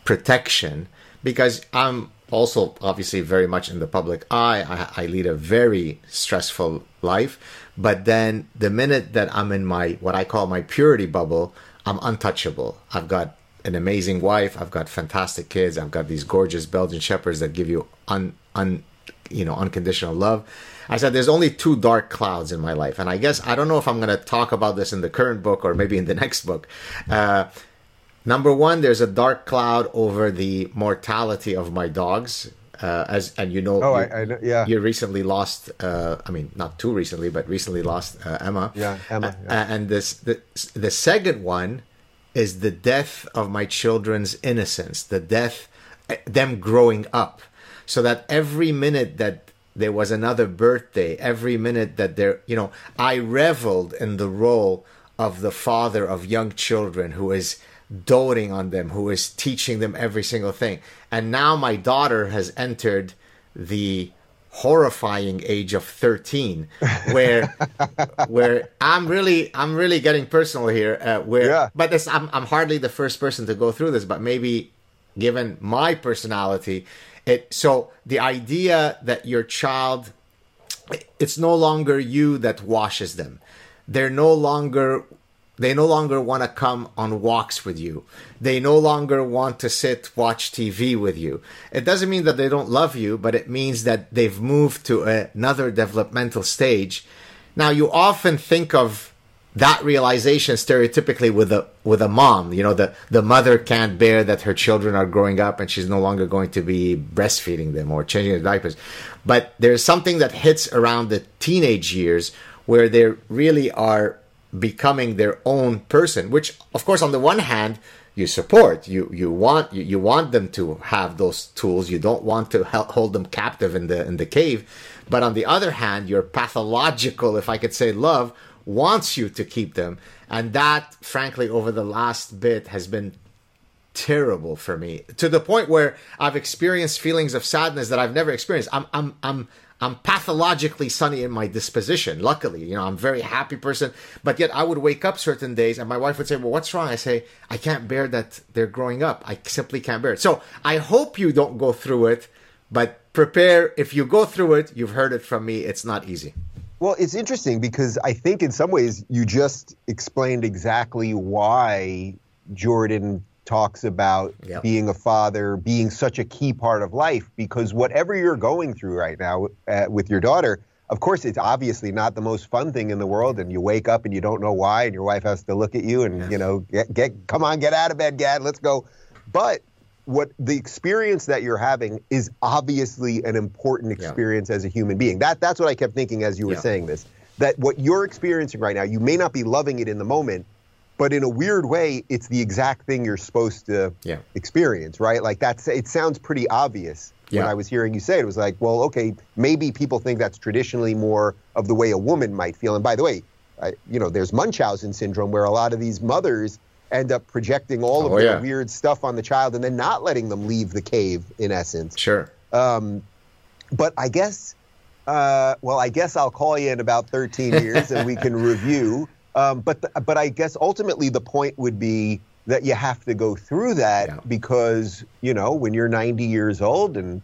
protection, because I'm also obviously very much in the public eye. I, I lead a very stressful life, but then the minute that I'm in my what I call my purity bubble I'm untouchable. I've got an amazing wife. I've got fantastic kids. I've got these gorgeous Belgian shepherds that give you un, un you know unconditional love. I said there's only two dark clouds in my life, and I guess I don't know if I'm going to talk about this in the current book or maybe in the next book. Uh, number one, there's a dark cloud over the mortality of my dogs. Uh, as and you know, oh, you, I, I, yeah, you recently lost. Uh, I mean, not too recently, but recently lost uh, Emma. Yeah, Emma. Yeah. and this the the second one is the death of my children's innocence, the death, them growing up, so that every minute that there was another birthday, every minute that there, you know, I reveled in the role of the father of young children who is doting on them, who is teaching them every single thing. And now my daughter has entered the horrifying age of 13 where where i'm really i'm really getting personal here uh, where yeah. but this I'm, I'm hardly the first person to go through this but maybe given my personality it so the idea that your child it's no longer you that washes them they're no longer they no longer want to come on walks with you. They no longer want to sit, watch TV with you. It doesn't mean that they don't love you, but it means that they've moved to another developmental stage. Now, you often think of that realization stereotypically with a with a mom you know the the mother can't bear that her children are growing up and she's no longer going to be breastfeeding them or changing their diapers but there's something that hits around the teenage years where they really are becoming their own person which of course on the one hand you support you you want you, you want them to have those tools you don't want to help, hold them captive in the in the cave but on the other hand your pathological if i could say love wants you to keep them. And that, frankly, over the last bit has been terrible for me to the point where I've experienced feelings of sadness that I've never experienced. I'm, I'm, I'm, I'm pathologically sunny in my disposition. Luckily, you know, I'm a very happy person, but yet I would wake up certain days and my wife would say, well, what's wrong? I say, I can't bear that they're growing up. I simply can't bear it. So I hope you don't go through it, but prepare. If you go through it, you've heard it from me. It's not easy. Well, it's interesting because I think in some ways you just explained exactly why Jordan talks about yep. being a father being such a key part of life because whatever you're going through right now uh, with your daughter, of course, it's obviously not the most fun thing in the world, and you wake up and you don't know why, and your wife has to look at you and yes. you know, get, get, come on, get out of bed, Gad, let's go. But what the experience that you're having is obviously an important experience yeah. as a human being. That that's what I kept thinking as you were yeah. saying this. That what you're experiencing right now, you may not be loving it in the moment, but in a weird way, it's the exact thing you're supposed to yeah. experience, right? Like that's it sounds pretty obvious yeah. when I was hearing you say it. It was like, well, okay, maybe people think that's traditionally more of the way a woman might feel. And by the way, I, you know, there's Munchausen syndrome where a lot of these mothers end up projecting all of oh, their yeah. weird stuff on the child and then not letting them leave the cave in essence. Sure. Um, but I guess, uh, well, I guess I'll call you in about 13 years and we can review. Um, but the, but I guess ultimately the point would be that you have to go through that yeah. because you know when you're 90 years old and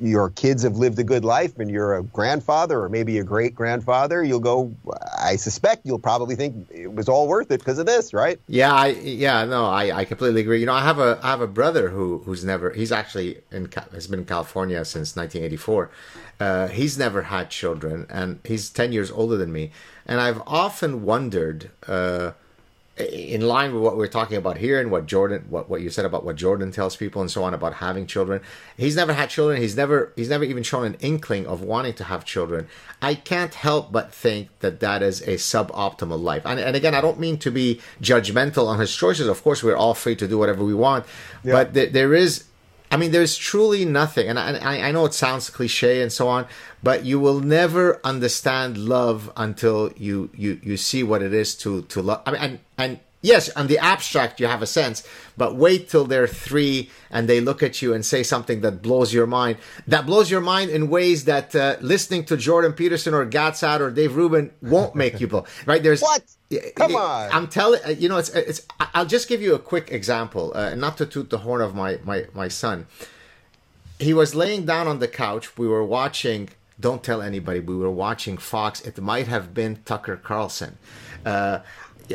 your kids have lived a good life and you're a grandfather or maybe a great grandfather, you'll go. I suspect you'll probably think it was all worth it because of this, right? Yeah, I, yeah, no, I, I completely agree. You know, I have a I have a brother who who's never he's actually in has been in California since 1984. Uh, he's never had children, and he's 10 years older than me. And I've often wondered. Uh, in line with what we're talking about here and what Jordan what, what you said about what Jordan tells people and so on about having children. He's never had children. He's never he's never even shown an inkling of wanting to have children. I can't help but think that that is a suboptimal life. And, and again, I don't mean to be judgmental on his choices. Of course, we're all free to do whatever we want, yeah. but th- there is I mean, there's truly nothing, and I, I know it sounds cliche and so on, but you will never understand love until you you you see what it is to to love. I mean, and and yes, on the abstract you have a sense, but wait till they're three and they look at you and say something that blows your mind. That blows your mind in ways that uh, listening to Jordan Peterson or Gad Saad or Dave Rubin won't make you blow. Right? There's what Come on. I'm telling you know it's it's I'll just give you a quick example, uh, not to toot the horn of my my my son. He was laying down on the couch. We were watching. Don't tell anybody. We were watching Fox. It might have been Tucker Carlson. Uh,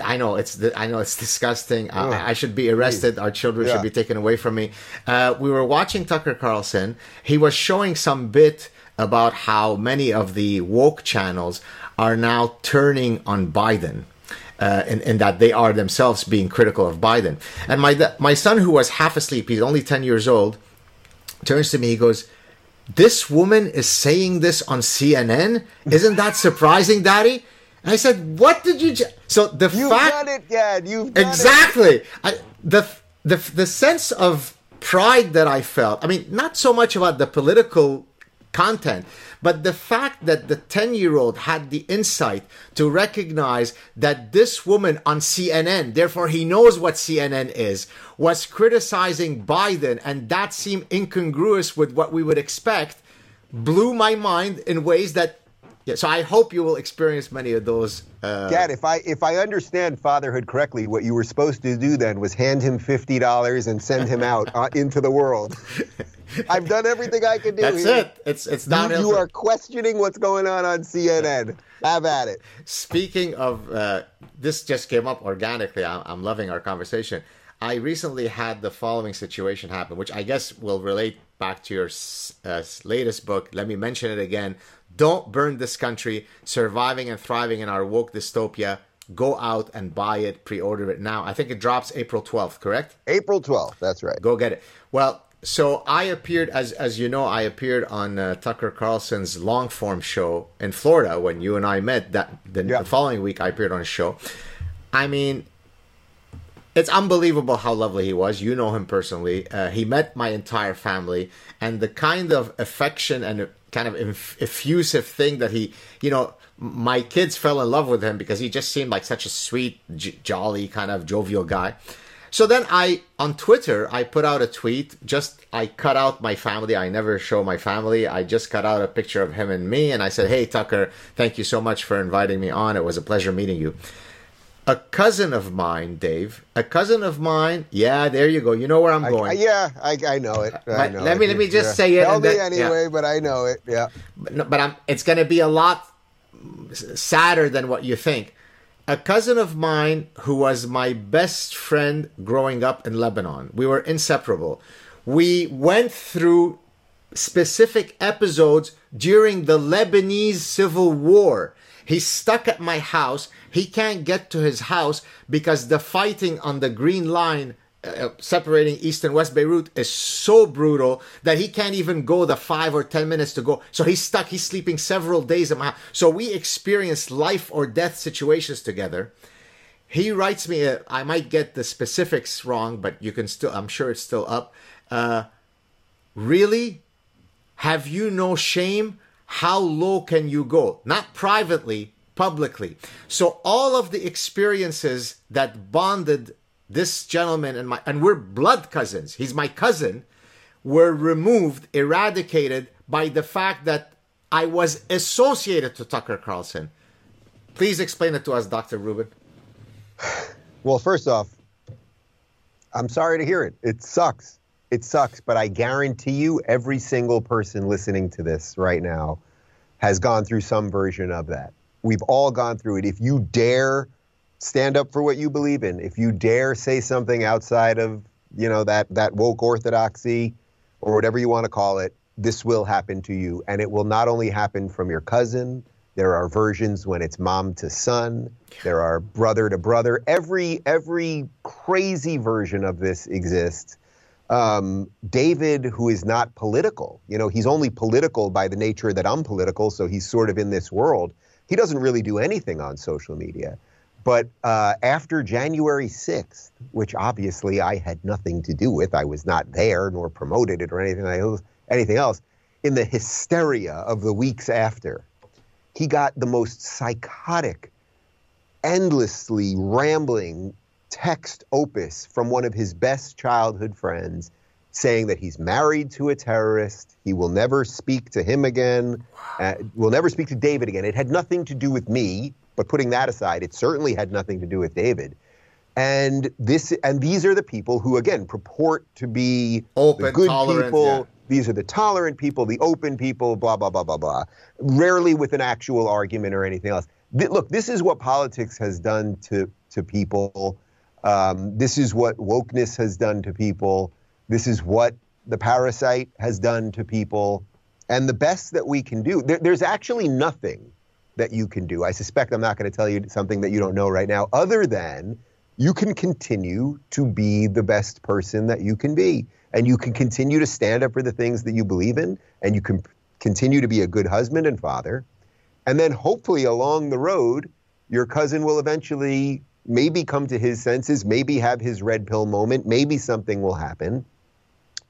I know it's I know it's disgusting. I, I, should be arrested. Our children yeah. should be taken away from me. Uh, we were watching Tucker Carlson. He was showing some bit about how many of the woke channels are now turning on Biden uh, and, and, that they are themselves being critical of Biden. And my my son, who was half asleep, he's only ten years old, turns to me. He goes, "This woman is saying this on CNN. Isn't that surprising, Daddy?" And I said, "What did you?" Ju-? So the fact You've fact, done it, Dad. You've exactly I, the the the sense of pride that I felt. I mean, not so much about the political content, but the fact that the 10 year old had the insight to recognize that this woman on CNN, therefore he knows what CNN is, was criticizing Biden, and that seemed incongruous with what we would expect, blew my mind in ways that yeah, so I hope you will experience many of those. Uh... Gad, if I if I understand fatherhood correctly, what you were supposed to do then was hand him fifty dollars and send him out uh, into the world. I've done everything I can do. That's here. it. It's it's downhill. You, you are questioning what's going on on CNN. Have at it. Speaking of, uh, this just came up organically. I'm, I'm loving our conversation. I recently had the following situation happen, which I guess will relate back to your uh, latest book. Let me mention it again. Don't burn this country, surviving and thriving in our woke dystopia. Go out and buy it, pre order it now. I think it drops April 12th, correct? April 12th, that's right. Go get it. Well, so I appeared, as as you know, I appeared on uh, Tucker Carlson's long form show in Florida when you and I met. That the, yeah. the following week, I appeared on a show. I mean, it's unbelievable how lovely he was. You know him personally. Uh, he met my entire family, and the kind of affection and kind of inf- effusive thing that he, you know, my kids fell in love with him because he just seemed like such a sweet, j- jolly, kind of jovial guy. So then I, on Twitter, I put out a tweet. Just, I cut out my family. I never show my family. I just cut out a picture of him and me. And I said, Hey, Tucker, thank you so much for inviting me on. It was a pleasure meeting you. A cousin of mine, Dave, a cousin of mine. Yeah, there you go. You know where I'm going. I, yeah, I, I know it. I know let it. me let me just yeah. say it. Tell me then, anyway, yeah. but I know it. Yeah. But, no, but I'm, it's going to be a lot sadder than what you think. A cousin of mine who was my best friend growing up in Lebanon. We were inseparable. We went through specific episodes during the Lebanese civil war. He stuck at my house. He can't get to his house because the fighting on the Green Line uh, separating East and West Beirut is so brutal that he can't even go the five or ten minutes to go. So he's stuck. He's sleeping several days a month. So we experienced life or death situations together. He writes me. A, I might get the specifics wrong, but you can still. I'm sure it's still up. Uh, really, have you no shame? How low can you go? Not privately, publicly. So all of the experiences that bonded this gentleman and my and we're blood cousins. He's my cousin. Were removed, eradicated by the fact that I was associated to Tucker Carlson. Please explain it to us, Dr. Rubin. Well, first off, I'm sorry to hear it. It sucks. It sucks, but I guarantee you every single person listening to this right now has gone through some version of that. We've all gone through it. If you dare stand up for what you believe in. If you dare say something outside of, you know, that that woke orthodoxy or whatever you want to call it, this will happen to you and it will not only happen from your cousin, there are versions when it's mom to son, there are brother to brother. Every every crazy version of this exists. Um, David, who is not political, you know, he's only political by the nature that I'm political, so he's sort of in this world. He doesn't really do anything on social media. But uh, after January 6th, which obviously I had nothing to do with, I was not there nor promoted it or anything else, anything else, in the hysteria of the weeks after, he got the most psychotic, endlessly rambling text opus from one of his best childhood friends saying that he's married to a terrorist. He will never speak to him again. Uh, will never speak to David again. It had nothing to do with me. But putting that aside, it certainly had nothing to do with David. And this and these are the people who again purport to be open, the good tolerant, people. Yeah. These are the tolerant people, the open people, blah blah blah blah blah. Rarely with an actual argument or anything else. Th- look, this is what politics has done to to people. Um, this is what wokeness has done to people. This is what the parasite has done to people. And the best that we can do, there, there's actually nothing that you can do. I suspect I'm not going to tell you something that you don't know right now, other than you can continue to be the best person that you can be. And you can continue to stand up for the things that you believe in, and you can continue to be a good husband and father. And then hopefully along the road, your cousin will eventually maybe come to his senses, maybe have his red pill moment, maybe something will happen.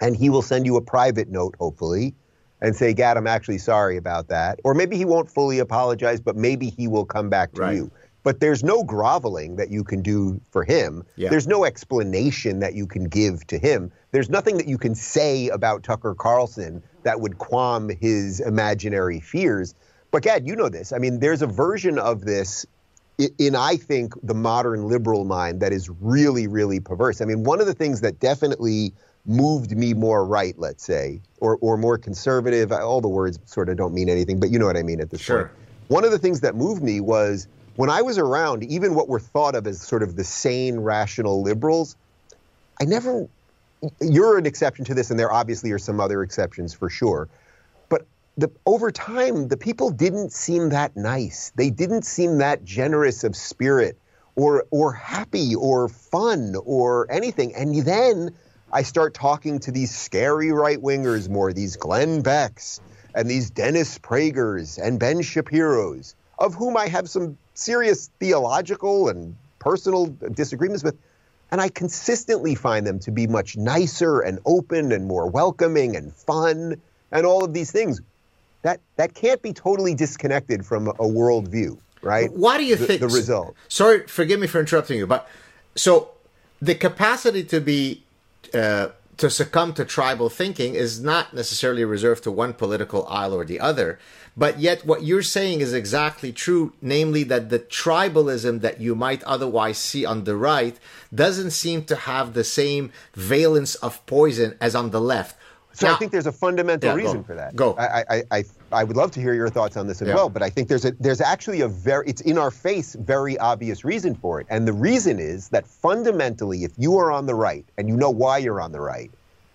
And he will send you a private note, hopefully, and say, Gad, I'm actually sorry about that. Or maybe he won't fully apologize, but maybe he will come back to right. you. But there's no groveling that you can do for him. Yeah. There's no explanation that you can give to him. There's nothing that you can say about Tucker Carlson that would qualm his imaginary fears. But Gad, you know this. I mean, there's a version of this in, I think, the modern liberal mind that is really, really perverse. I mean, one of the things that definitely moved me more right, let's say, or or more conservative. All the words sort of don't mean anything, but you know what I mean at this sure. point. one of the things that moved me was when I was around, even what were thought of as sort of the sane, rational liberals, I never, you're an exception to this, and there obviously are some other exceptions for sure. But the, over time, the people didn't seem that nice. They didn't seem that generous of spirit or, or happy or fun or anything. And then I start talking to these scary right wingers more, these Glenn Becks and these Dennis Pragers and Ben Shapiro's, of whom I have some serious theological and personal disagreements with. And I consistently find them to be much nicer and open and more welcoming and fun and all of these things. That, that can't be totally disconnected from a worldview, right? Why do you the, think the result? Sorry, forgive me for interrupting you, but so the capacity to be uh, to succumb to tribal thinking is not necessarily reserved to one political aisle or the other. But yet, what you're saying is exactly true, namely that the tribalism that you might otherwise see on the right doesn't seem to have the same valence of poison as on the left. So Now- I think there's a fundamental Yeah, reason go. for that. Go. I, I, I, I would love to hear your thoughts on this as Yeah. well, but I think there's a there's actually a very it's in our face very obvious reason for it, and the reason is that fundamentally, if you are on the right and you know why you're on the right,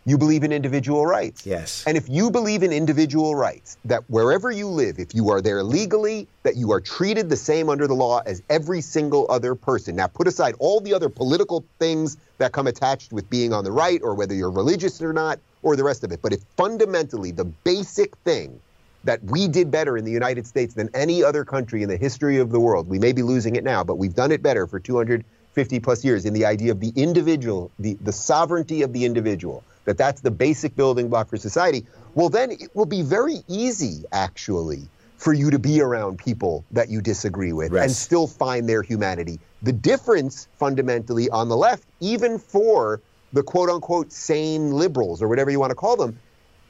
you believe in individual rights. Yes. And if you believe in individual rights, that wherever you live, if you are there legally, that you are treated the same under the law as every single other person. Now, put aside all the other political things that come attached with being on the right, or whether you're religious or not, or the rest of it. But if fundamentally the basic thing that we did better in the United States than any other country in the history of the world, we may be losing it now, but we've done it better for 250 plus years in the idea of the individual, the, the sovereignty of the individual that that's the basic building block for society, well, then it will be very easy, actually, for you to be around people that you disagree with Right. and still find their humanity. The difference, fundamentally, on the left, even for the quote unquote sane liberals or whatever you want to call them,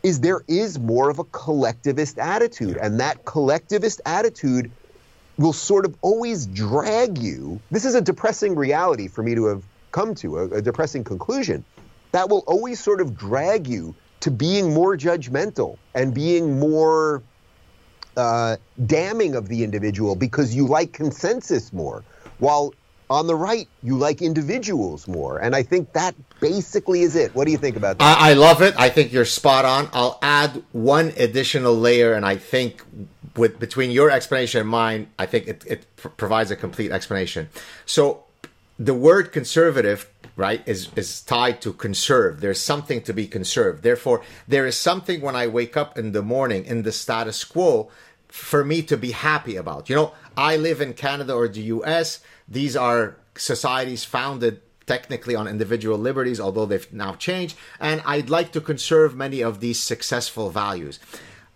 is there is more of a collectivist attitude. And that collectivist attitude will sort of always drag you. This is a depressing reality for me to have come to, a, a depressing conclusion. That will always sort of drag you to being more judgmental and being more uh, damning of the individual because you like consensus more. While on the right, you like individuals more. And I think that basically is it. What do you think about that? I, I love it. I think you're spot on. I'll add one additional layer, and I think with between your explanation and mine, I think it, it pr- provides a complete explanation. So, the word conservative, right, is is tied to conserve. There's something to be conserved. Therefore, there is something when I wake up in the morning in the status quo for me to be happy about. You know, I live in Canada or the US. These are societies founded technically on individual liberties, although they've now changed. And I'd like to conserve many of these successful values.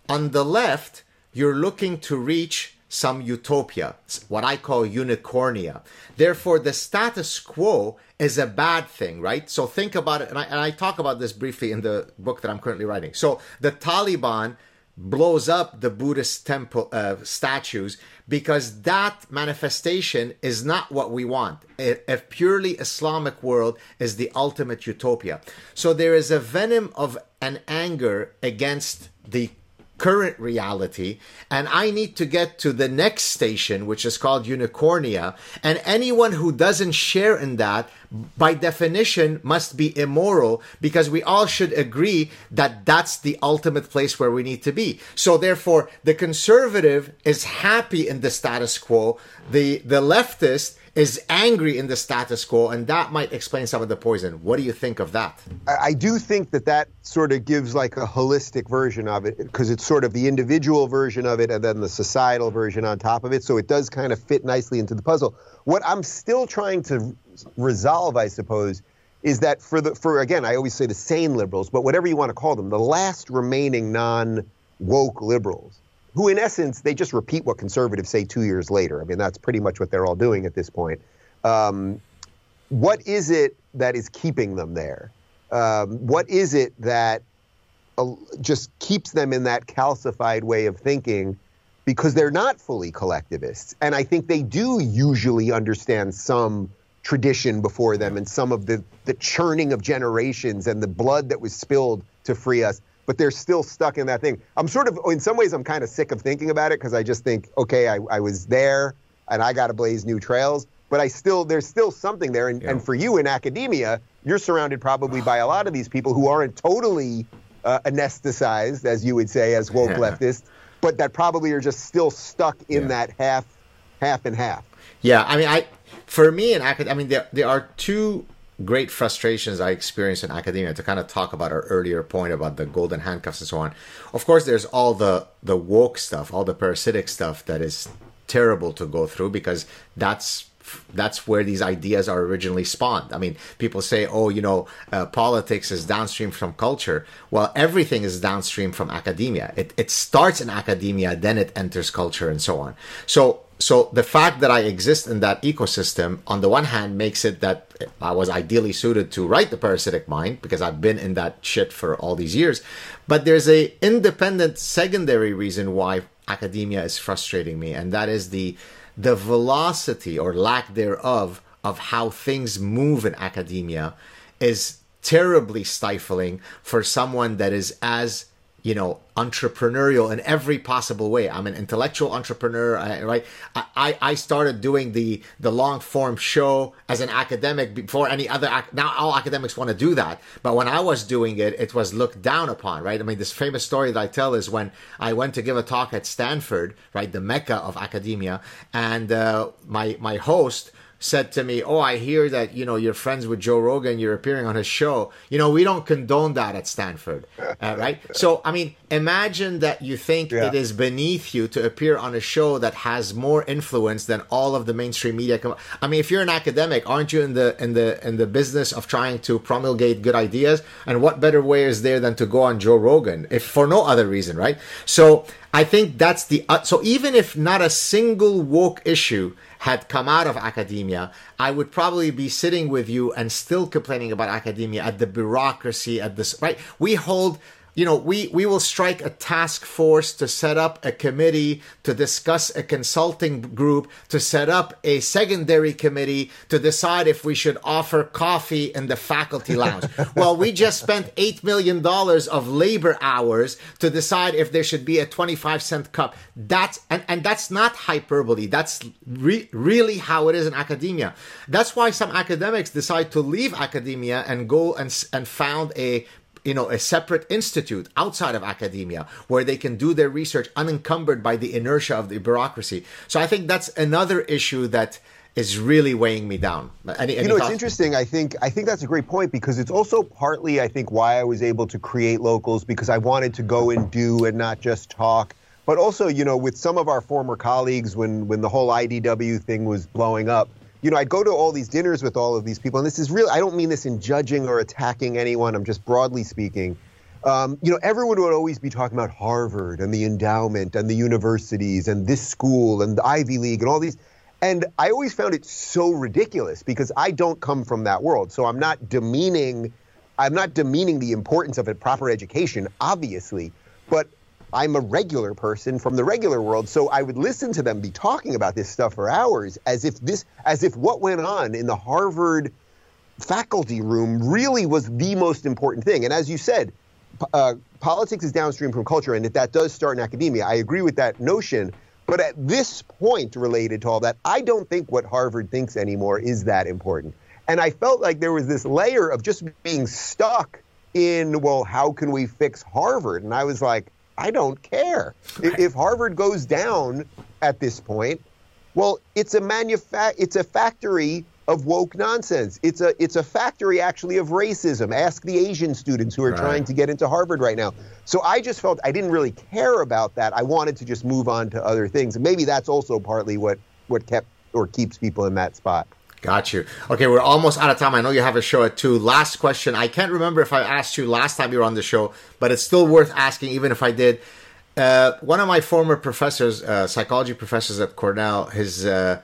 On the left, you're looking to reach some utopia, what I call unicornia. Therefore, the status quo is a bad thing, right? So think about it, and I, and I talk about this briefly in the book that I'm currently writing. So the Taliban blows up the Buddhist temple uh, statues because that manifestation is not what we want. A, purely Islamic world is the ultimate utopia. So there is a venom of an anger against the current reality and I need to get to the next station which is called unicornia and anyone who doesn't share in that by definition must be immoral because we all should agree that that's the ultimate place where we need to be so therefore the conservative is happy in the status quo the the leftist is angry in the status quo and that might explain some of the poison what do you think of that I do think that that sort of gives like a holistic version of it because it's sort of the individual version of it and then the societal version on top of it. So it does kind of fit nicely into the puzzle. What I'm still trying to resolve, I suppose, is that for the for again, I always say the sane liberals, but whatever you want to call them, the last remaining non woke liberals, who in essence they just repeat what conservatives say two years later. I mean, that's pretty much what they're all doing at this point. Um, what is it that is keeping them there? Um, what is it that uh, just keeps them in that calcified way of thinking because they're not fully collectivists? And I think they do usually understand some tradition before them and some of the, the churning of generations and the blood that was spilled to free us. but they're still stuck in that thing. I'm sort of, in some ways, I'm kind of sick of thinking about it because I just think, okay, I, I was there and I got to blaze new trails. But I still, there's still something there. And, Yeah. and for you in academia, you're surrounded probably by a lot of these people who aren't totally uh, anesthetized, as you would say, as woke Yeah. leftists, but that probably are just still stuck in Yeah. that half, half and half. Yeah, I mean, I for me in acad, I mean, there there are two great frustrations I experienced in academia. To kind of talk about our earlier point about the golden handcuffs and so on. Of course, there's all the the woke stuff, all the parasitic stuff that is terrible to go through because that's that's where these ideas are originally spawned. I mean, people say, "Oh, you know, uh, politics is downstream from culture." Well, everything is downstream from academia. It it starts in academia, then it enters culture, and so on. So, so the fact that I exist in that ecosystem, on the one hand, makes it that I was ideally suited to write the parasitic mind because I've been in that shit for all these years. But there's a independent secondary reason why academia is frustrating me, and that is the the velocity or lack thereof of how things move in academia is terribly stifling for someone that is as you know entrepreneurial in every possible way. I'm an intellectual entrepreneur right? I, I started doing the the long form show as an academic before any other now all academics want to do that but when i was doing it it was looked down upon right? I mean this famous story that i tell is when i went to give a talk at stanford right the mecca of academia and uh, my my host said to me, "Oh, I hear that you know you're friends with Joe Rogan. You're appearing on his show. You know, we don't condone that at Stanford, uh, right? So, I mean, imagine that you think Yeah. it is beneath you to appear on a show that has more influence than all of the mainstream media. Com- I mean, if you're an academic, aren't you in the in the in the business of trying to promulgate good ideas? And what better way is there than to go on Joe Rogan, if for no other reason, right? So, I think that's the uh, so even if not a single woke issue had come out of academia, I would probably be sitting with you and still complaining about academia at the bureaucracy, at this right. We hold you know, we, we will strike a task force to set up a committee to discuss a consulting group to set up a secondary committee to decide if we should offer coffee in the faculty lounge. well, we just spent $8 million of labor hours to decide if there should be a 25 cent cup. That's, and, and that's not hyperbole. That's re- really how it is in academia. That's why some academics decide to leave academia and go and, and found a you know a separate institute outside of academia where they can do their research unencumbered by the inertia of the bureaucracy so i think that's another issue that is really weighing me down any, You any know, it's interesting. I think I think that's a great point because it's also partly, I think, why I was able to create locals because I wanted to go and do and not just talk. But also, you know, with some of our former colleagues, when when the whole IDW thing was blowing up, you know, I'd go to all these dinners with all of these people, and this is real. I don't mean this in judging or attacking anyone. I'm just broadly speaking. Um, you know, everyone would always be talking about Harvard and the endowment and the universities and this school and the Ivy League and all these. And I always found it so ridiculous because I don't come from that world. So I'm not demeaning I'm not demeaning the importance of a proper education, obviously, but I'm a regular person from the regular world, so I would listen to them be talking about this stuff for hours as if this as if what went on in the Harvard faculty room really was the most important thing. And as you said, uh, politics is downstream from culture, and that that does start in academia. I agree with that notion. But at this point, related to all that, I don't think what Harvard thinks anymore is that important. And I felt like there was this layer of just being stuck in, well, how can we fix Harvard? And I was like, I don't care. If, if Harvard goes down at this point, well, it's a manufa- it's a factory of woke nonsense. It's a it's a factory actually of racism. Ask the Asian students who are Right. trying to get into Harvard right now. So I just felt I didn't really care about that. I wanted to just move on to other things. And maybe that's also partly what what kept or keeps people in that spot. Got you. Okay, we're almost out of time. I know you have a show at two. Last question. I can't remember if I asked you last time you were on the show, but it's still worth asking, even if I did. Uh, one of my former professors, uh, psychology professors at Cornell, his uh,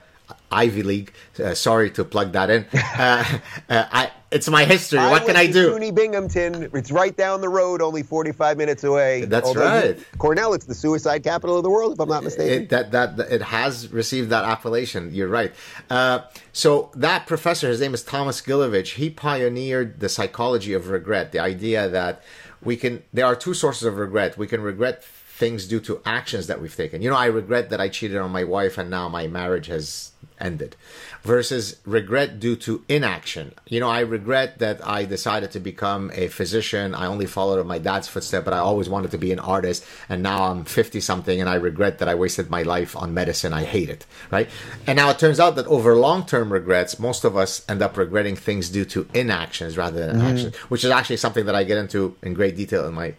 Ivy League. Uh, sorry to plug that in. Uh, uh, I, it's my history. What can went I to do? SUNY Binghamton. It's right down the road, only 45 minutes away. That's Although right. Cornell, it's the suicide capital of the world, if I'm not mistaken. It, that that that- it has received that appellation. You're right. Uh, so that professor, his name is Thomas Gilovich. He pioneered the psychology of regret, the idea that we can. There are two sources of regret. We can regret things due to actions that we've taken. You know, I regret that I cheated on my wife and now my marriage has ended. Versus regret due to inaction. You know, I regret that I decided to become a physician. I only followed my dad's footsteps, but I always wanted to be an artist. And now I'm 50 something and I regret that I wasted my life on medicine. I hate it. Right. And now it turns out that over long term regrets, most of us end up regretting things due to inactions rather than mm-hmm. actions, which is actually something that I get into in great detail in my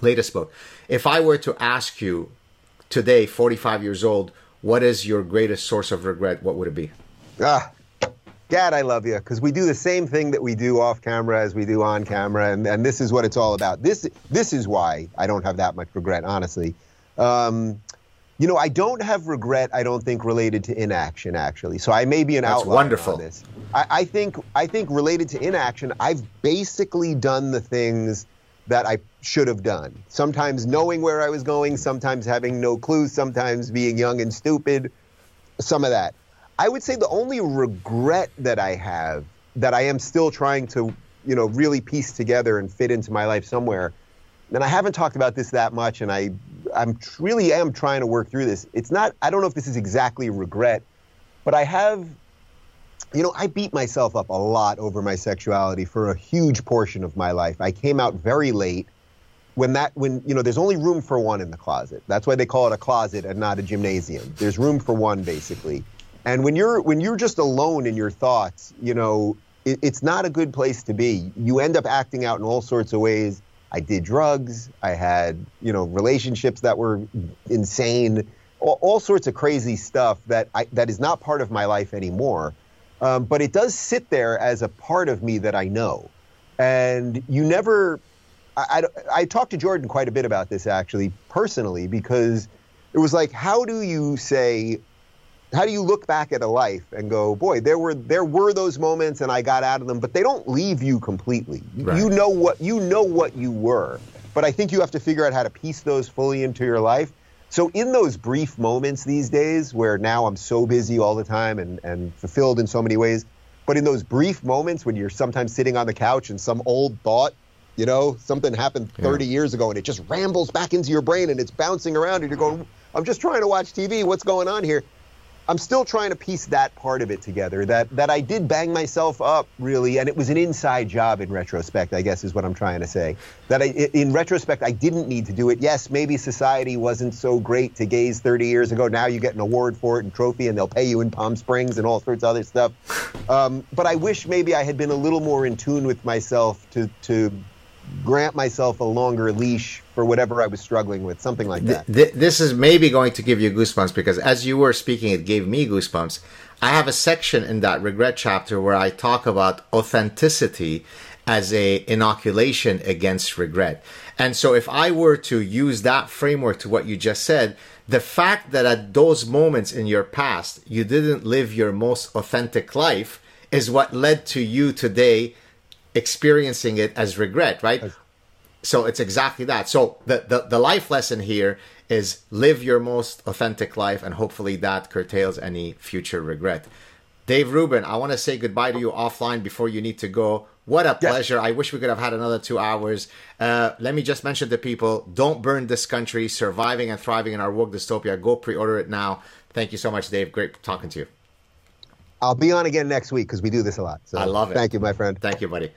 latest book. If I were to ask you today, 45 years old, what is your greatest source of regret? What would it be? Ah, Gad, I love you because we do the same thing that we do off camera as we do on camera, and, and this is what it's all about. This this is why I don't have that much regret, honestly. Um, you know, I don't have regret. I don't think related to inaction, actually. So I may be an That's outlier wonderful. on this. I, I think I think related to inaction, I've basically done the things that I should have done. Sometimes knowing where I was going, sometimes having no clue, sometimes being young and stupid, some of that. I would say the only regret that I have that I am still trying to, you know, really piece together and fit into my life somewhere. And I haven't talked about this that much, and I, I'm really am trying to work through this. It's not. I don't know if this is exactly regret, but I have you know, I beat myself up a lot over my sexuality for a huge portion of my life. I came out very late when that when you know there's only room for one in the closet. That's why they call it a closet and not a gymnasium. There's room for one basically. And when you're when you're just alone in your thoughts, you know, it, it's not a good place to be. You end up acting out in all sorts of ways. I did drugs. I had, you know, relationships that were insane. All, all sorts of crazy stuff that I, that is not part of my life anymore. Um, but it does sit there as a part of me that I know. And you never, I, I, I talked to Jordan quite a bit about this actually, personally, because it was like, how do you say, how do you look back at a life and go, boy, there were there were those moments and I got out of them, but they don't leave you completely. Right. You know what you know what you were, but I think you have to figure out how to piece those fully into your life. So in those brief moments these days where now I'm so busy all the time and, and fulfilled in so many ways, but in those brief moments when you're sometimes sitting on the couch and some old thought, you know, something happened 30 yeah. years ago and it just rambles back into your brain and it's bouncing around and you're going, I'm just trying to watch TV. What's going on here? I'm still trying to piece that part of it together. That that I did bang myself up really, and it was an inside job in retrospect. I guess is what I'm trying to say. That I, in retrospect, I didn't need to do it. Yes, maybe society wasn't so great to gays 30 years ago. Now you get an award for it and trophy, and they'll pay you in Palm Springs and all sorts of other stuff. Um, but I wish maybe I had been a little more in tune with myself to to grant myself a longer leash for whatever I was struggling with, something like that. Th- this is maybe going to give you goosebumps because as you were speaking, it gave me goosebumps. I have a section in that regret chapter where I talk about authenticity as a inoculation against regret. And so if I were to use that framework to what you just said, the fact that at those moments in your past you didn't live your most authentic life is what led to you today experiencing it as regret, right? So it's exactly that. So the, the, the life lesson here is live your most authentic life, and hopefully that curtails any future regret. Dave Rubin, I want to say goodbye to you offline before you need to go. What a pleasure. I wish we could have had another two hours. Uh, let me just mention to people don't burn this country, surviving and thriving in our woke dystopia. Go pre order it now. Thank you so much, Dave. Great talking to you. I'll be on again next week because we do this a lot. So I love it. Thank you, my friend. Thank you, buddy.